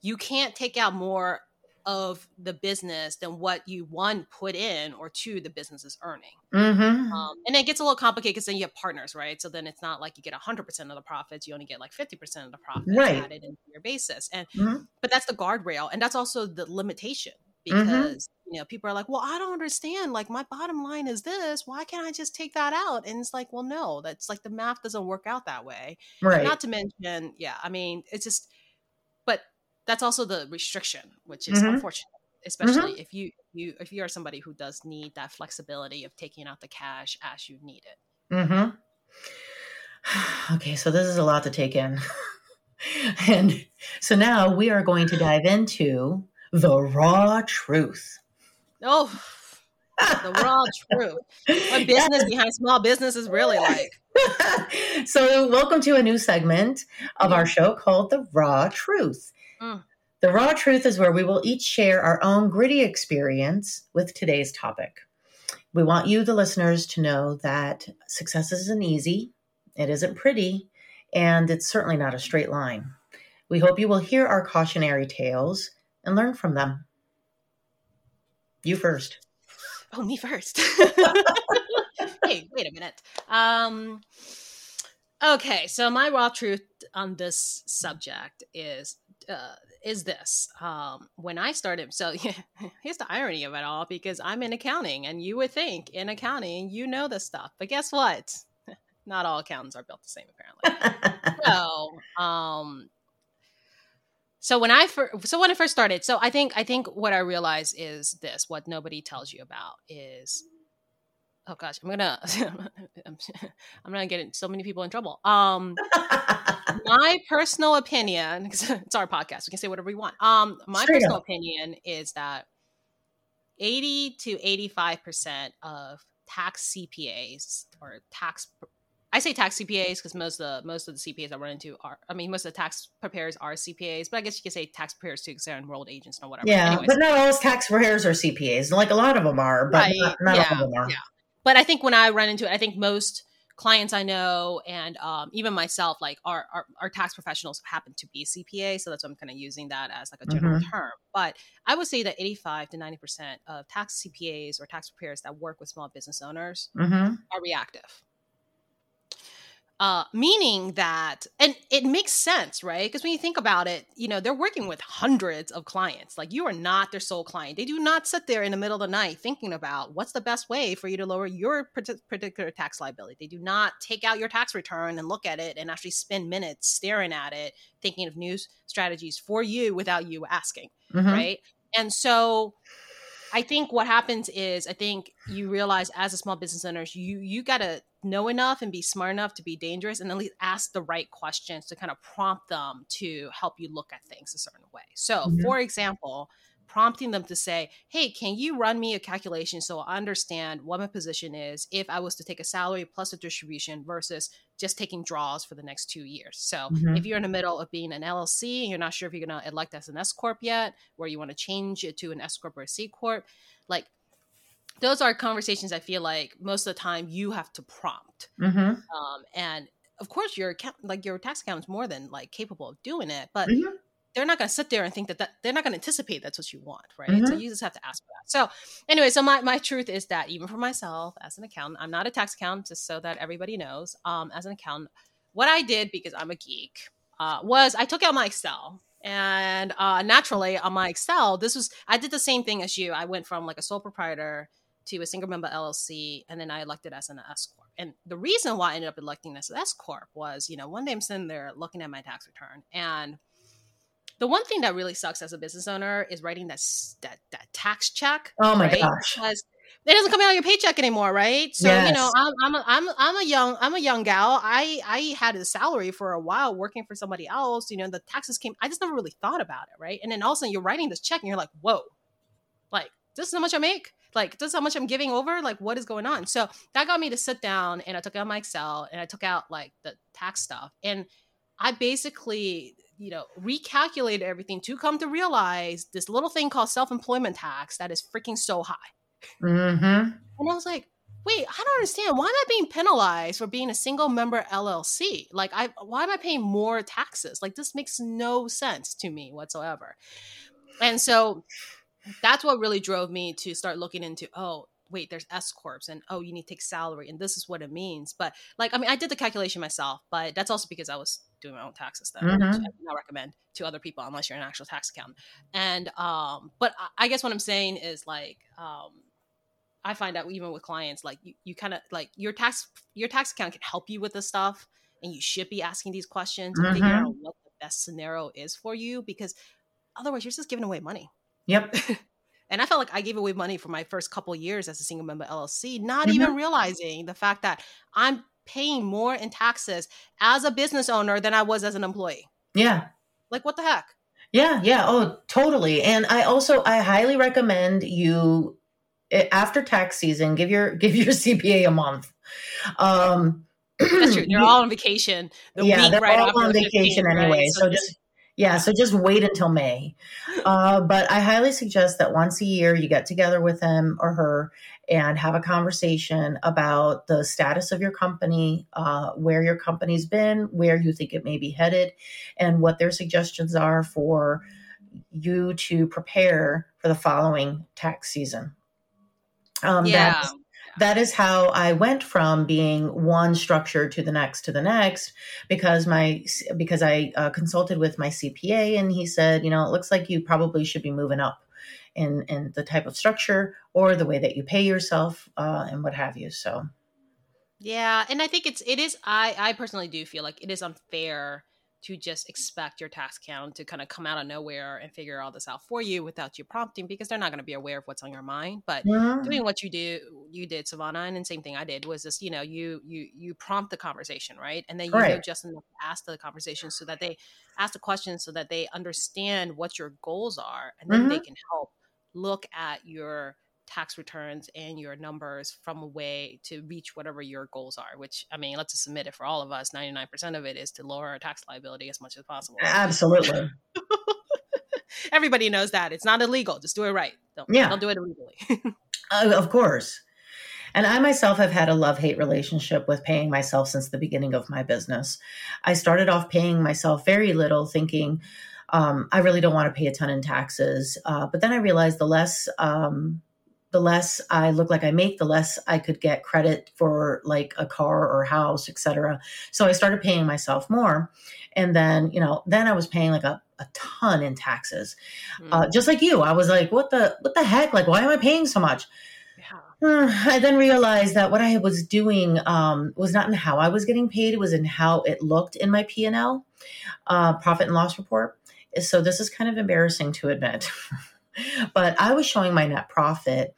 you can't take out more of the business than what you one put in or two the business is earning. Mhm. Um, and it gets a little complicated because then you have partners, right? So then it's not like you get 100% of the profits, you only get like 50% of the profits Right. added into your basis. And Mhm. but that's the guardrail and that's also the limitation Mhm. because you know people are like, "Well, I don't understand. Like my bottom line is this. Why can't I just take that out?" And it's like, "Well, no. That's like the math doesn't work out that way." Right. Not to mention, yeah, I mean, it's just that's also the restriction, which is Mhm. unfortunate especially if you you if you are somebody who does need that flexibility of taking out the cash as you need it. Mm-hmm. Okay, so this is a lot to take in. and so now we are going to dive into the raw truth. Oh, the raw truth. What business behind small business is really like. so, welcome to a new segment of our show called The Raw Truth. Mm. The Raw Truth is where we will each share our own gritty experience with today's topic. We want you, the listeners, to know that success isn't easy, it isn't pretty, and it's certainly not a straight line. We hope you will hear our cautionary tales and learn from them. You first. Oh, me first. hey, wait, wait a minute. Um, okay, so my raw truth on this subject is uh, is this um, when I started. So yeah, here's the irony of it all, because I'm in accounting, and you would think in accounting you know this stuff, but guess what? Not all accountants are built the same, apparently. so, um, so when I first, so when I first started, so I think I think what I realized is this: what nobody tells you about is oh gosh, I'm gonna I'm, gonna get so many people in trouble. Um, my personal opinion, because it's our podcast, we can say whatever we want. Um, my Straight personal up. opinion is that 80 to 85 percent of tax CPAs or tax I say tax CPAs because most of the most of the CPAs I run into are I mean most of the tax preparers are CPAs, but I guess you could say tax preparers too because they're enrolled agents or whatever. Yeah, Anyways. but not all tax preparers are CPAs. Like a lot of them are, but right. not, not yeah. all of them are. Yeah but I think when I run into it, I think most clients I know and um, even myself, like our, our, our tax professionals happen to be CPA, so that's why I'm kind of using that as like a general mm-hmm. term. But I would say that 85 to 90 percent of tax CPAs or tax preparers that work with small business owners mm-hmm. are reactive. Uh, meaning that, and it makes sense, right? Because when you think about it, you know, they're working with hundreds of clients. Like you are not their sole client. They do not sit there in the middle of the night thinking about what's the best way for you to lower your particular tax liability. They do not take out your tax return and look at it and actually spend minutes staring at it, thinking of new strategies for you without you asking, mm-hmm. right? And so, I think what happens is I think you realize as a small business owner, you you gotta know enough and be smart enough to be dangerous and at least ask the right questions to kind of prompt them to help you look at things a certain way. So, mm-hmm. for example, prompting them to say, Hey, can you run me a calculation so I understand what my position is if I was to take a salary plus a distribution versus just taking draws for the next two years? So, mm-hmm. if you're in the middle of being an LLC and you're not sure if you're going to elect as an S Corp yet, where you want to change it to an S Corp or a C Corp, like those are conversations I feel like most of the time you have to prompt. Mm-hmm. Um, and of course, your account, like your tax account is more than like capable of doing it, but mm-hmm. They're not going to sit there and think that, that they're not going to anticipate that's what you want, right? Mm-hmm. So you just have to ask for that. So anyway, so my, my truth is that even for myself as an accountant, I'm not a tax accountant, just so that everybody knows. Um, as an accountant, what I did because I'm a geek uh, was I took out my Excel and uh, naturally on my Excel, this was I did the same thing as you. I went from like a sole proprietor to a single member LLC, and then I elected as an S corp. And the reason why I ended up electing as an S corp was, you know, one day I'm sitting there looking at my tax return, and the one thing that really sucks as a business owner is writing that that, that tax check. Oh my right? gosh! Because it doesn't come out of your paycheck anymore, right? So yes. you know, I'm I'm a, I'm I'm a young I'm a young gal. I I had a salary for a while working for somebody else. You know, the taxes came. I just never really thought about it, right? And then all of a sudden you're writing this check, and you're like, whoa, like this is how much I make like this is how much i'm giving over like what is going on so that got me to sit down and i took out my excel and i took out like the tax stuff and i basically you know recalculated everything to come to realize this little thing called self-employment tax that is freaking so high. Mm-hmm. and i was like wait i don't understand. Why am i being penalized for being a single member llc like i why am i paying more taxes? Like this makes no sense to me whatsoever. And so that's what really drove me to start looking into oh wait there's s corps and oh you need to take salary and this is what it means. But like i mean i did the calculation myself but that's also because i was doing my own taxes then mm-hmm. i do not recommend to other people unless you're an actual tax accountant and um but i guess what i'm saying is like um i find out even with clients like you, you kind of like your tax your tax account can help you with this stuff and you should be asking these questions mm-hmm. and figure out what the best scenario is for you because otherwise you're just giving away money Yep. and I felt like I gave away money for my first couple years as a single member LLC, not mm-hmm. even realizing the fact that I'm paying more in taxes as a business owner than I was as an employee. Yeah. Like what the heck? Yeah, yeah. Oh, totally. And I also I highly recommend you after tax season, give your give your CPA a month. Um That's true. They're all on vacation. The yeah, they're right all on vacation anyway. Right? So, so just yeah, so just wait until May. Uh, but I highly suggest that once a year you get together with him or her and have a conversation about the status of your company, uh, where your company's been, where you think it may be headed, and what their suggestions are for you to prepare for the following tax season. Um, yeah. that is how I went from being one structure to the next to the next because my because I uh, consulted with my CPA and he said, you know, it looks like you probably should be moving up in in the type of structure or the way that you pay yourself uh, and what have you. So, yeah, and I think it's it is I I personally do feel like it is unfair to just expect your task accountant to kind of come out of nowhere and figure all this out for you without you prompting because they're not going to be aware of what's on your mind but yeah. doing what you do you did savannah and the same thing i did was just you know you you you prompt the conversation right and then you right. know just enough to ask the conversation so that they ask the questions so that they understand what your goals are and then mm-hmm. they can help look at your tax returns and your numbers from a way to reach whatever your goals are which i mean let's just admit it for all of us. 99% of it is to lower our tax liability as much as possible. Absolutely. Everybody knows that. It's not illegal. Just do it right. Don't, yeah. don't do it illegally. Uh, of course. And I myself have had a love hate relationship with paying myself since the beginning of my business. I started off paying myself very little, thinking, um, I really don't want to pay a ton in taxes. Uh, but then I realized the less um, the less I look like I make, the less I could get credit for like a car or house, etc. So I started paying myself more. And then, you know, then I was paying like a, a ton in taxes. Mm. Uh, just like you. I was like, what the what the heck? Like, why am I paying so much? Yeah. I then realized that what I was doing um, was not in how I was getting paid; it was in how it looked in my P and L, uh, profit and loss report. So this is kind of embarrassing to admit. but I was showing my net profit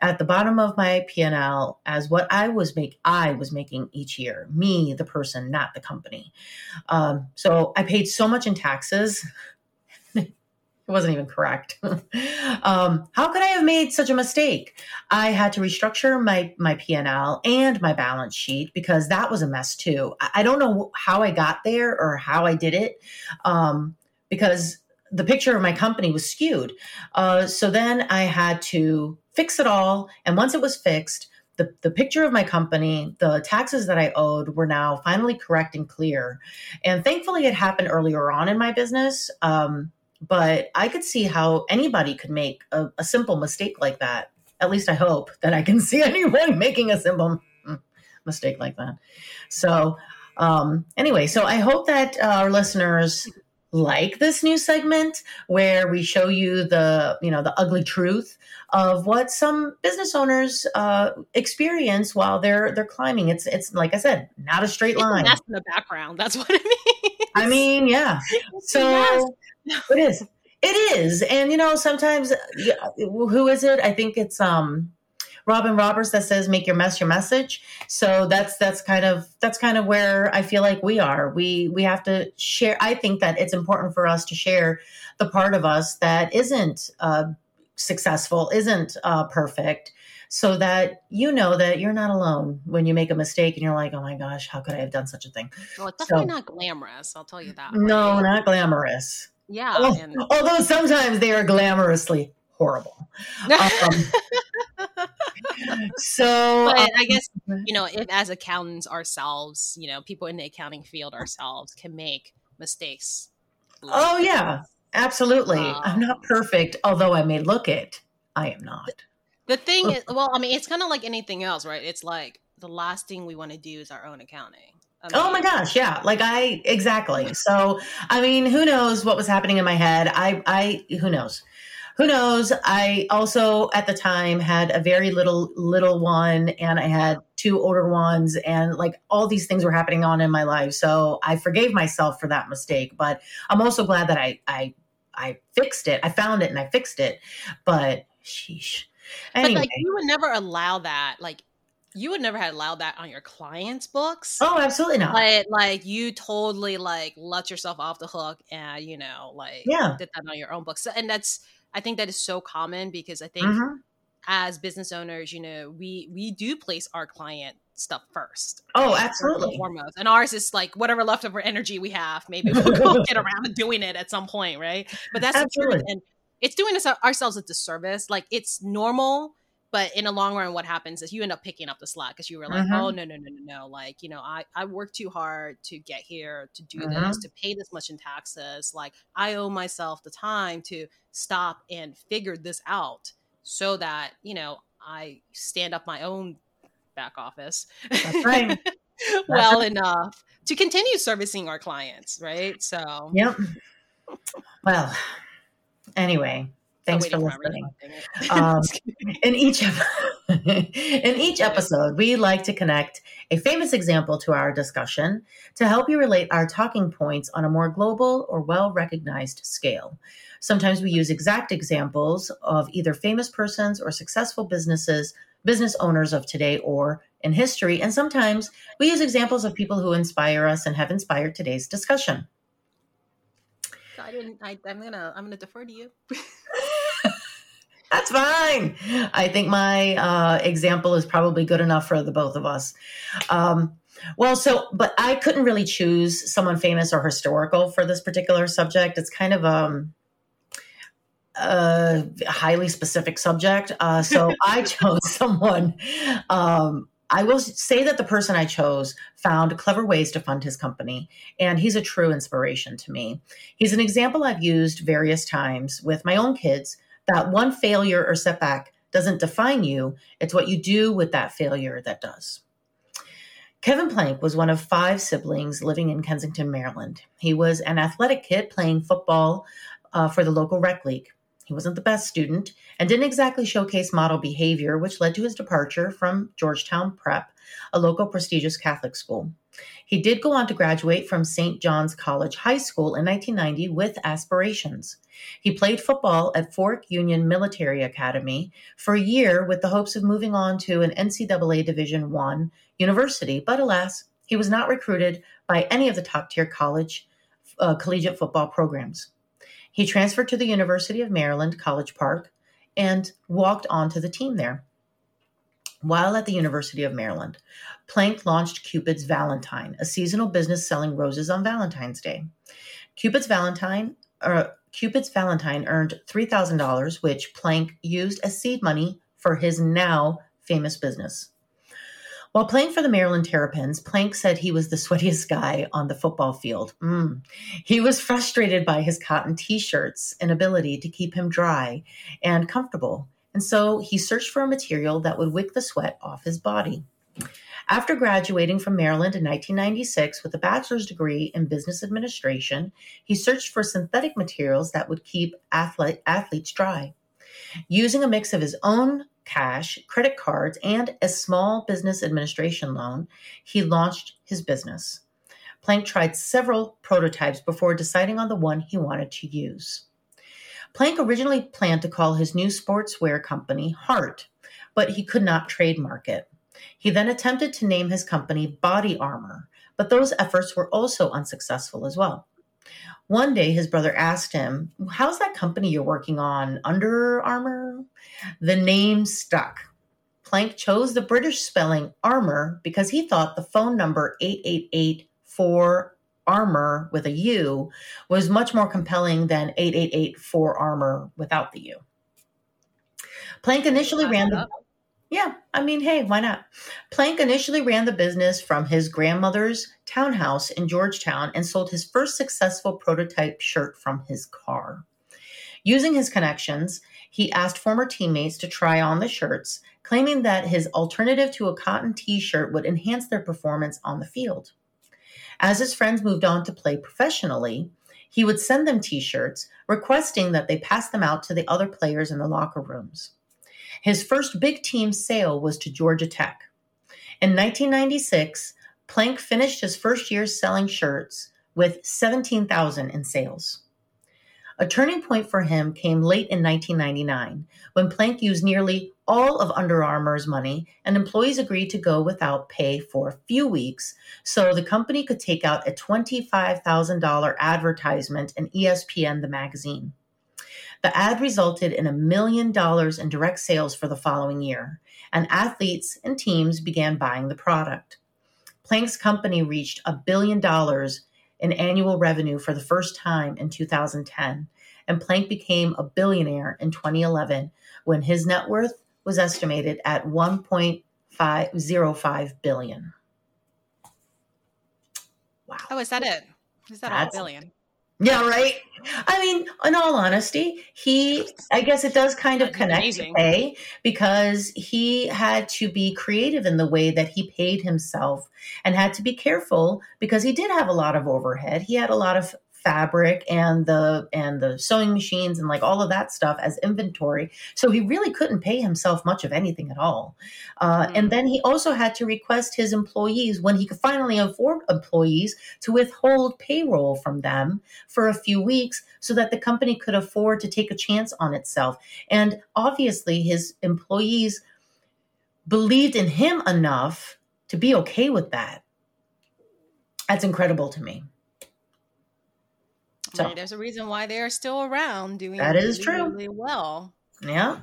at the bottom of my P&L as what I was make I was making each year. Me, the person, not the company. Um, so I paid so much in taxes. it wasn't even correct. um, how could I have made such a mistake? I had to restructure my my P&L and my balance sheet because that was a mess too. I, I don't know how I got there or how I did it um, because the picture of my company was skewed. Uh, so then I had to fix it all. And once it was fixed, the, the picture of my company, the taxes that I owed were now finally correct and clear. And thankfully, it happened earlier on in my business. Um, but I could see how anybody could make a, a, simple mistake like that. At least I hope that I can see anyone making a simple mistake like that. So, um, anyway, so I hope that uh, our listeners like this new segment where we show you the you know the ugly truth of what some business owners uh, experience while they're they're climbing. It's it's like I said, not a straight line. That's in the background. That's what it means. I mean, yeah. So it is. It is, and you know, sometimes who is it? I think it's um Robin Roberts that says make your mess your message. So that's that's kind of that's kind of where I feel like we are. We we have to share. I think that it's important for us to share the part of us that isn't uh, successful, isn't uh, perfect, so that you know that you're not alone when you make a mistake and you're like, oh my gosh, how could I have done such a thing? Well, it's definitely so, not glamorous. I'll tell you that. Right? No, not glamorous. Yeah. Well, and- although sometimes they are glamorously horrible. Um, so but um, I guess you know, if as accountants ourselves, you know, people in the accounting field ourselves can make mistakes. oh yeah, absolutely. Um, I'm not perfect, although I may look it. I am not. The thing is, well, I mean, it's kind of like anything else, right? It's like the last thing we want to do is our own accounting. I mean, oh my gosh, yeah. Like I exactly. So, I mean, who knows what was happening in my head? I I who knows who knows? I also at the time had a very little little one and I had two older ones and like all these things were happening on in my life. So I forgave myself for that mistake, but I'm also glad that I I I fixed it. I found it and I fixed it. But sheesh. Anyway. But like you would never allow that like you would never have allowed that on your clients' books. Oh, absolutely not. Like, like you totally like let yourself off the hook and you know, like yeah. did that on your own books. And that's I think that is so common because I think mm-hmm. as business owners, you know, we we do place our client stuff first. Oh, absolutely. Foremost. And ours is like whatever leftover energy we have, maybe we'll go get around to doing it at some point, right? But that's absolutely. And it's doing us ourselves a disservice. Like it's normal but in the long run what happens is you end up picking up the slack because you were like mm-hmm. oh no no no no no like you know i i worked too hard to get here to do mm-hmm. this to pay this much in taxes like i owe myself the time to stop and figure this out so that you know i stand up my own back office. That's right. well enough to continue servicing our clients, right? So, yep. Well, anyway, thanks for listening. Um, in each in each episode, we like to connect a famous example to our discussion to help you relate our talking points on a more global or well recognized scale. Sometimes we use exact examples of either famous persons or successful businesses, business owners of today or in history, and sometimes we use examples of people who inspire us and have inspired today's discussion. I didn't. I, am gonna. I'm gonna defer to you. That's fine. I think my uh, example is probably good enough for the both of us. Um, well, so, but I couldn't really choose someone famous or historical for this particular subject. It's kind of um, a highly specific subject. Uh, so I chose someone. Um, I will say that the person I chose found clever ways to fund his company, and he's a true inspiration to me. He's an example I've used various times with my own kids that one failure or setback doesn't define you, it's what you do with that failure that does. Kevin Plank was one of five siblings living in Kensington, Maryland. He was an athletic kid playing football uh, for the local rec league. He wasn't the best student and didn't exactly showcase model behavior, which led to his departure from Georgetown Prep, a local prestigious Catholic school. He did go on to graduate from St. John's College High School in 1990 with aspirations. He played football at Fork Union Military Academy for a year with the hopes of moving on to an NCAA Division I university, but alas, he was not recruited by any of the top tier college uh, collegiate football programs. He transferred to the University of Maryland, College Park, and walked onto the team there. While at the University of Maryland, Plank launched Cupid's Valentine, a seasonal business selling roses on Valentine's Day. Cupid's Valentine, uh, Cupid's Valentine earned $3,000, which Plank used as seed money for his now famous business. While playing for the Maryland Terrapins, Plank said he was the sweatiest guy on the football field. Mm. He was frustrated by his cotton t shirts' inability to keep him dry and comfortable, and so he searched for a material that would wick the sweat off his body. After graduating from Maryland in 1996 with a bachelor's degree in business administration, he searched for synthetic materials that would keep athlete, athletes dry. Using a mix of his own cash, credit cards, and a small business administration loan, he launched his business. Plank tried several prototypes before deciding on the one he wanted to use. Plank originally planned to call his new sportswear company Heart, but he could not trademark it. He then attempted to name his company Body Armor, but those efforts were also unsuccessful as well. One day, his brother asked him, How's that company you're working on? Under Armour? The name stuck. Plank chose the British spelling armor because he thought the phone number 888 for armor with a U was much more compelling than 888 for armor without the U. Plank initially ran the yeah, I mean, hey, why not? Plank initially ran the business from his grandmother's townhouse in Georgetown and sold his first successful prototype shirt from his car. Using his connections, he asked former teammates to try on the shirts, claiming that his alternative to a cotton t shirt would enhance their performance on the field. As his friends moved on to play professionally, he would send them t shirts, requesting that they pass them out to the other players in the locker rooms. His first big team sale was to Georgia Tech. In 1996, Plank finished his first year selling shirts with 17,000 in sales. A turning point for him came late in 1999 when Plank used nearly all of Under Armour's money and employees agreed to go without pay for a few weeks so the company could take out a $25,000 advertisement in ESPN the magazine. The ad resulted in a million dollars in direct sales for the following year, and athletes and teams began buying the product. Plank's company reached a billion dollars in annual revenue for the first time in 2010, and Plank became a billionaire in 2011 when his net worth was estimated at 1.505 billion. Wow. Oh, is that it? Is that That's, all billion? Yeah, right. I mean, in all honesty, he, I guess it does kind of connect amazing. to pay because he had to be creative in the way that he paid himself and had to be careful because he did have a lot of overhead. He had a lot of fabric and the and the sewing machines and like all of that stuff as inventory. So he really couldn't pay himself much of anything at all. Uh, mm-hmm. and then he also had to request his employees when he could finally afford employees to withhold payroll from them for a few weeks so that the company could afford to take a chance on itself. And obviously his employees believed in him enough to be okay with that. That's incredible to me so there's a reason why they're still around doing that is really, true really well. Yeah.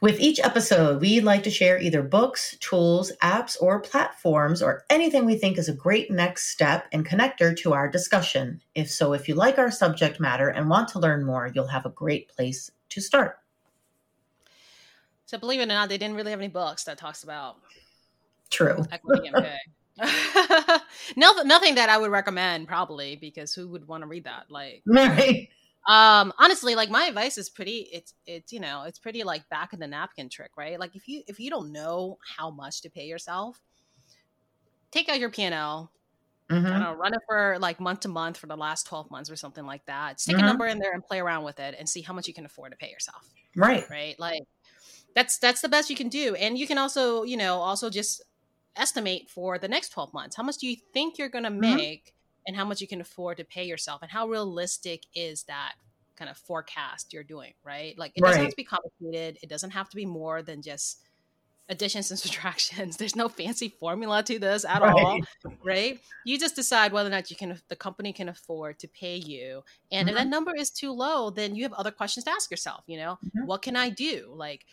With each episode, we like to share either books, tools, apps, or platforms, or anything we think is a great next step and connector to our discussion. If so, if you like our subject matter and want to learn more, you'll have a great place to start. So, believe it or not, they didn't really have any books that talks about true equity and pay. nothing, nothing that I would recommend probably because who would want to read that? Like, right. Um, honestly, like my advice is pretty. It's it's you know it's pretty like back of the napkin trick, right? Like if you if you don't know how much to pay yourself, take out your P and L. Mm-hmm. I don't know, run it for like month to month for the last 12 months or something like that. Stick mm-hmm. a number in there and play around with it and see how much you can afford to pay yourself. Right. Right. Like that's that's the best you can do. And you can also, you know, also just estimate for the next 12 months. How much do you think you're going to mm-hmm. make mm-hmm. and how much you can afford to pay yourself? And how realistic is that kind of forecast you're doing, right? Like it doesn't have to be complicated. It doesn't have to be more than just additions and subtractions. There's no fancy formula to this at right. all, right? You just decide whether or not you can the company can afford to pay you. And mm-hmm. if that mm-hmm. number is too low, then you have other questions to ask yourself, you know? Mm-hmm. What can I do? Like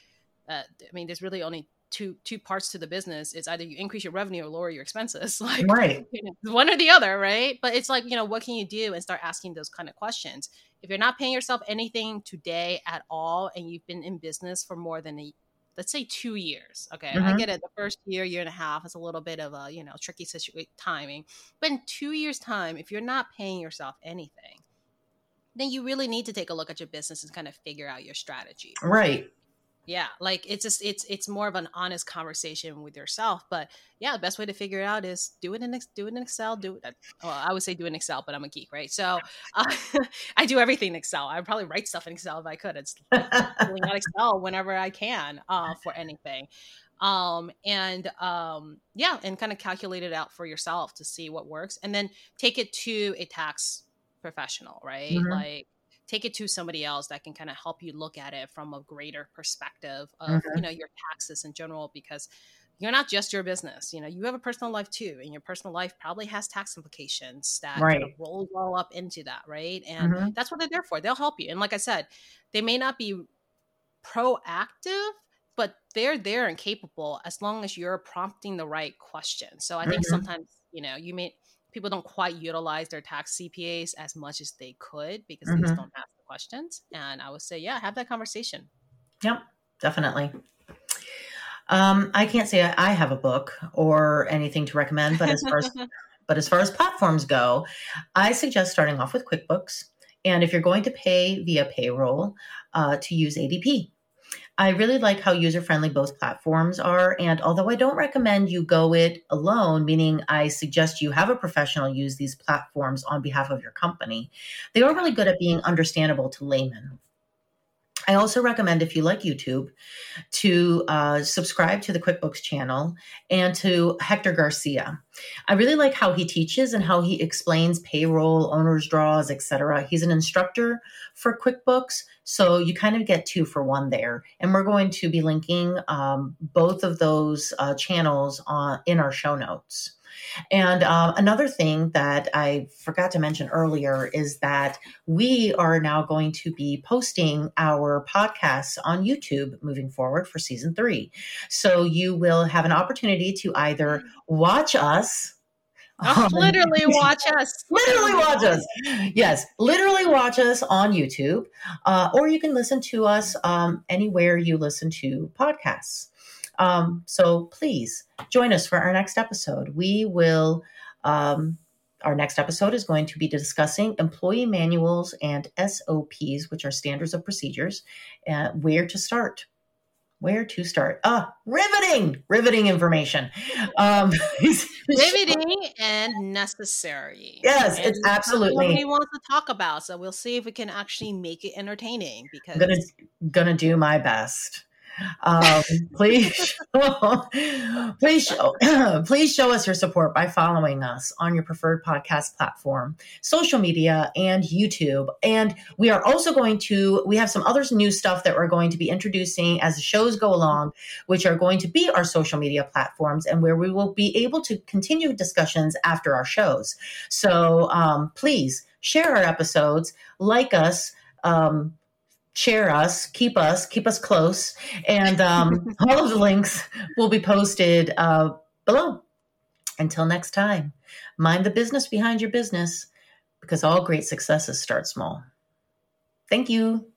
uh, I mean, there's really only two two parts to the business it's either you increase your revenue or lower your expenses like right. you know, one or the other right? But it's like you know what can you do and start asking those kind of questions. If you're not paying yourself anything today at all and you've been in business for more than a let's say two years okay? Mm-hmm. i get it the first year year and a half is a little bit of a you know tricky situation timing. But in two years time if you're not paying yourself anything then you really need to take a look at your business and kind of figure out your strategy. Right yeah like it's just it's it's more of an honest conversation with yourself but yeah the best way to figure it out is do it in do it in excel do it well i would say do it in excel but i'm a geek right? So uh, i do everything in excel. I probably write stuff in excel if i could. It's pulling out excel whenever i can uh, for anything. Um and um yeah and kind of calculate it out for yourself to see what works and then take it to a tax professional right? Mm-hmm. like take it to somebody else that can kind of help you look at it from a greater perspective of mm-hmm. you know your taxes in general because you're not just your business you know you have a personal life too and your personal life probably has tax implications that right. kind of roll all up into that right and mm-hmm. that's what they're there for they'll help you and like i said they may not be proactive but they're there and capable as long as you're prompting the right question so i think mm-hmm. sometimes you know you may people don't quite utilize their tax CPAs as much as they could because mm-hmm. they just don't ask the questions. And I would say, yeah, have that conversation. Yep, definitely. Um, I can't say I have a book or anything to recommend, but as far as but as far as platforms go, I suggest starting off with QuickBooks. And if you're going to pay via payroll, uh, to use ADP. I really like how user friendly both platforms are. And although I don't recommend you go it alone, meaning I suggest you have a professional use these platforms on behalf of your company, they are really good at being understandable to laymen. I also recommend, if you like YouTube, to uh, subscribe to the QuickBooks channel and to Hector Garcia. I really like how he teaches and how he explains payroll, owner's draws, etc. He's an instructor for QuickBooks, so you kind of get two for one there. And we're going to be linking um, both of those uh, channels on in our show notes. And um, another thing that I forgot to mention earlier is that we are now going to be posting our podcasts on YouTube moving forward for season three. So you will have an opportunity to either watch us literally watch us. literally watch us. Yes, literally watch us on YouTube, uh, or you can listen to us um, anywhere you listen to podcasts. Um, so please join us for our next episode. We will um, Our next episode is going to be discussing employee manuals and SOPs, which are standards of procedures, uh, where to start where to start? Ah, riveting, riveting information. Um, riveting and necessary. Yes, and it's absolutely. Nobody wants to talk about, so we'll see if we can actually make it entertaining. Because I'm gonna gonna do my best. Um, please, please show, please show us your support by following us on your preferred podcast platform, social media, and YouTube. And we are also going to we have some other new stuff that we're going to be introducing as the shows go along, which are going to be our social media platforms, and where we will be able to continue discussions after our shows. So um, please share our episodes, like us. Um, share us, keep us, keep us close. And um, all of the links will be posted uh, below. Until next time, mind the business behind your business because all great successes start small. Thank you.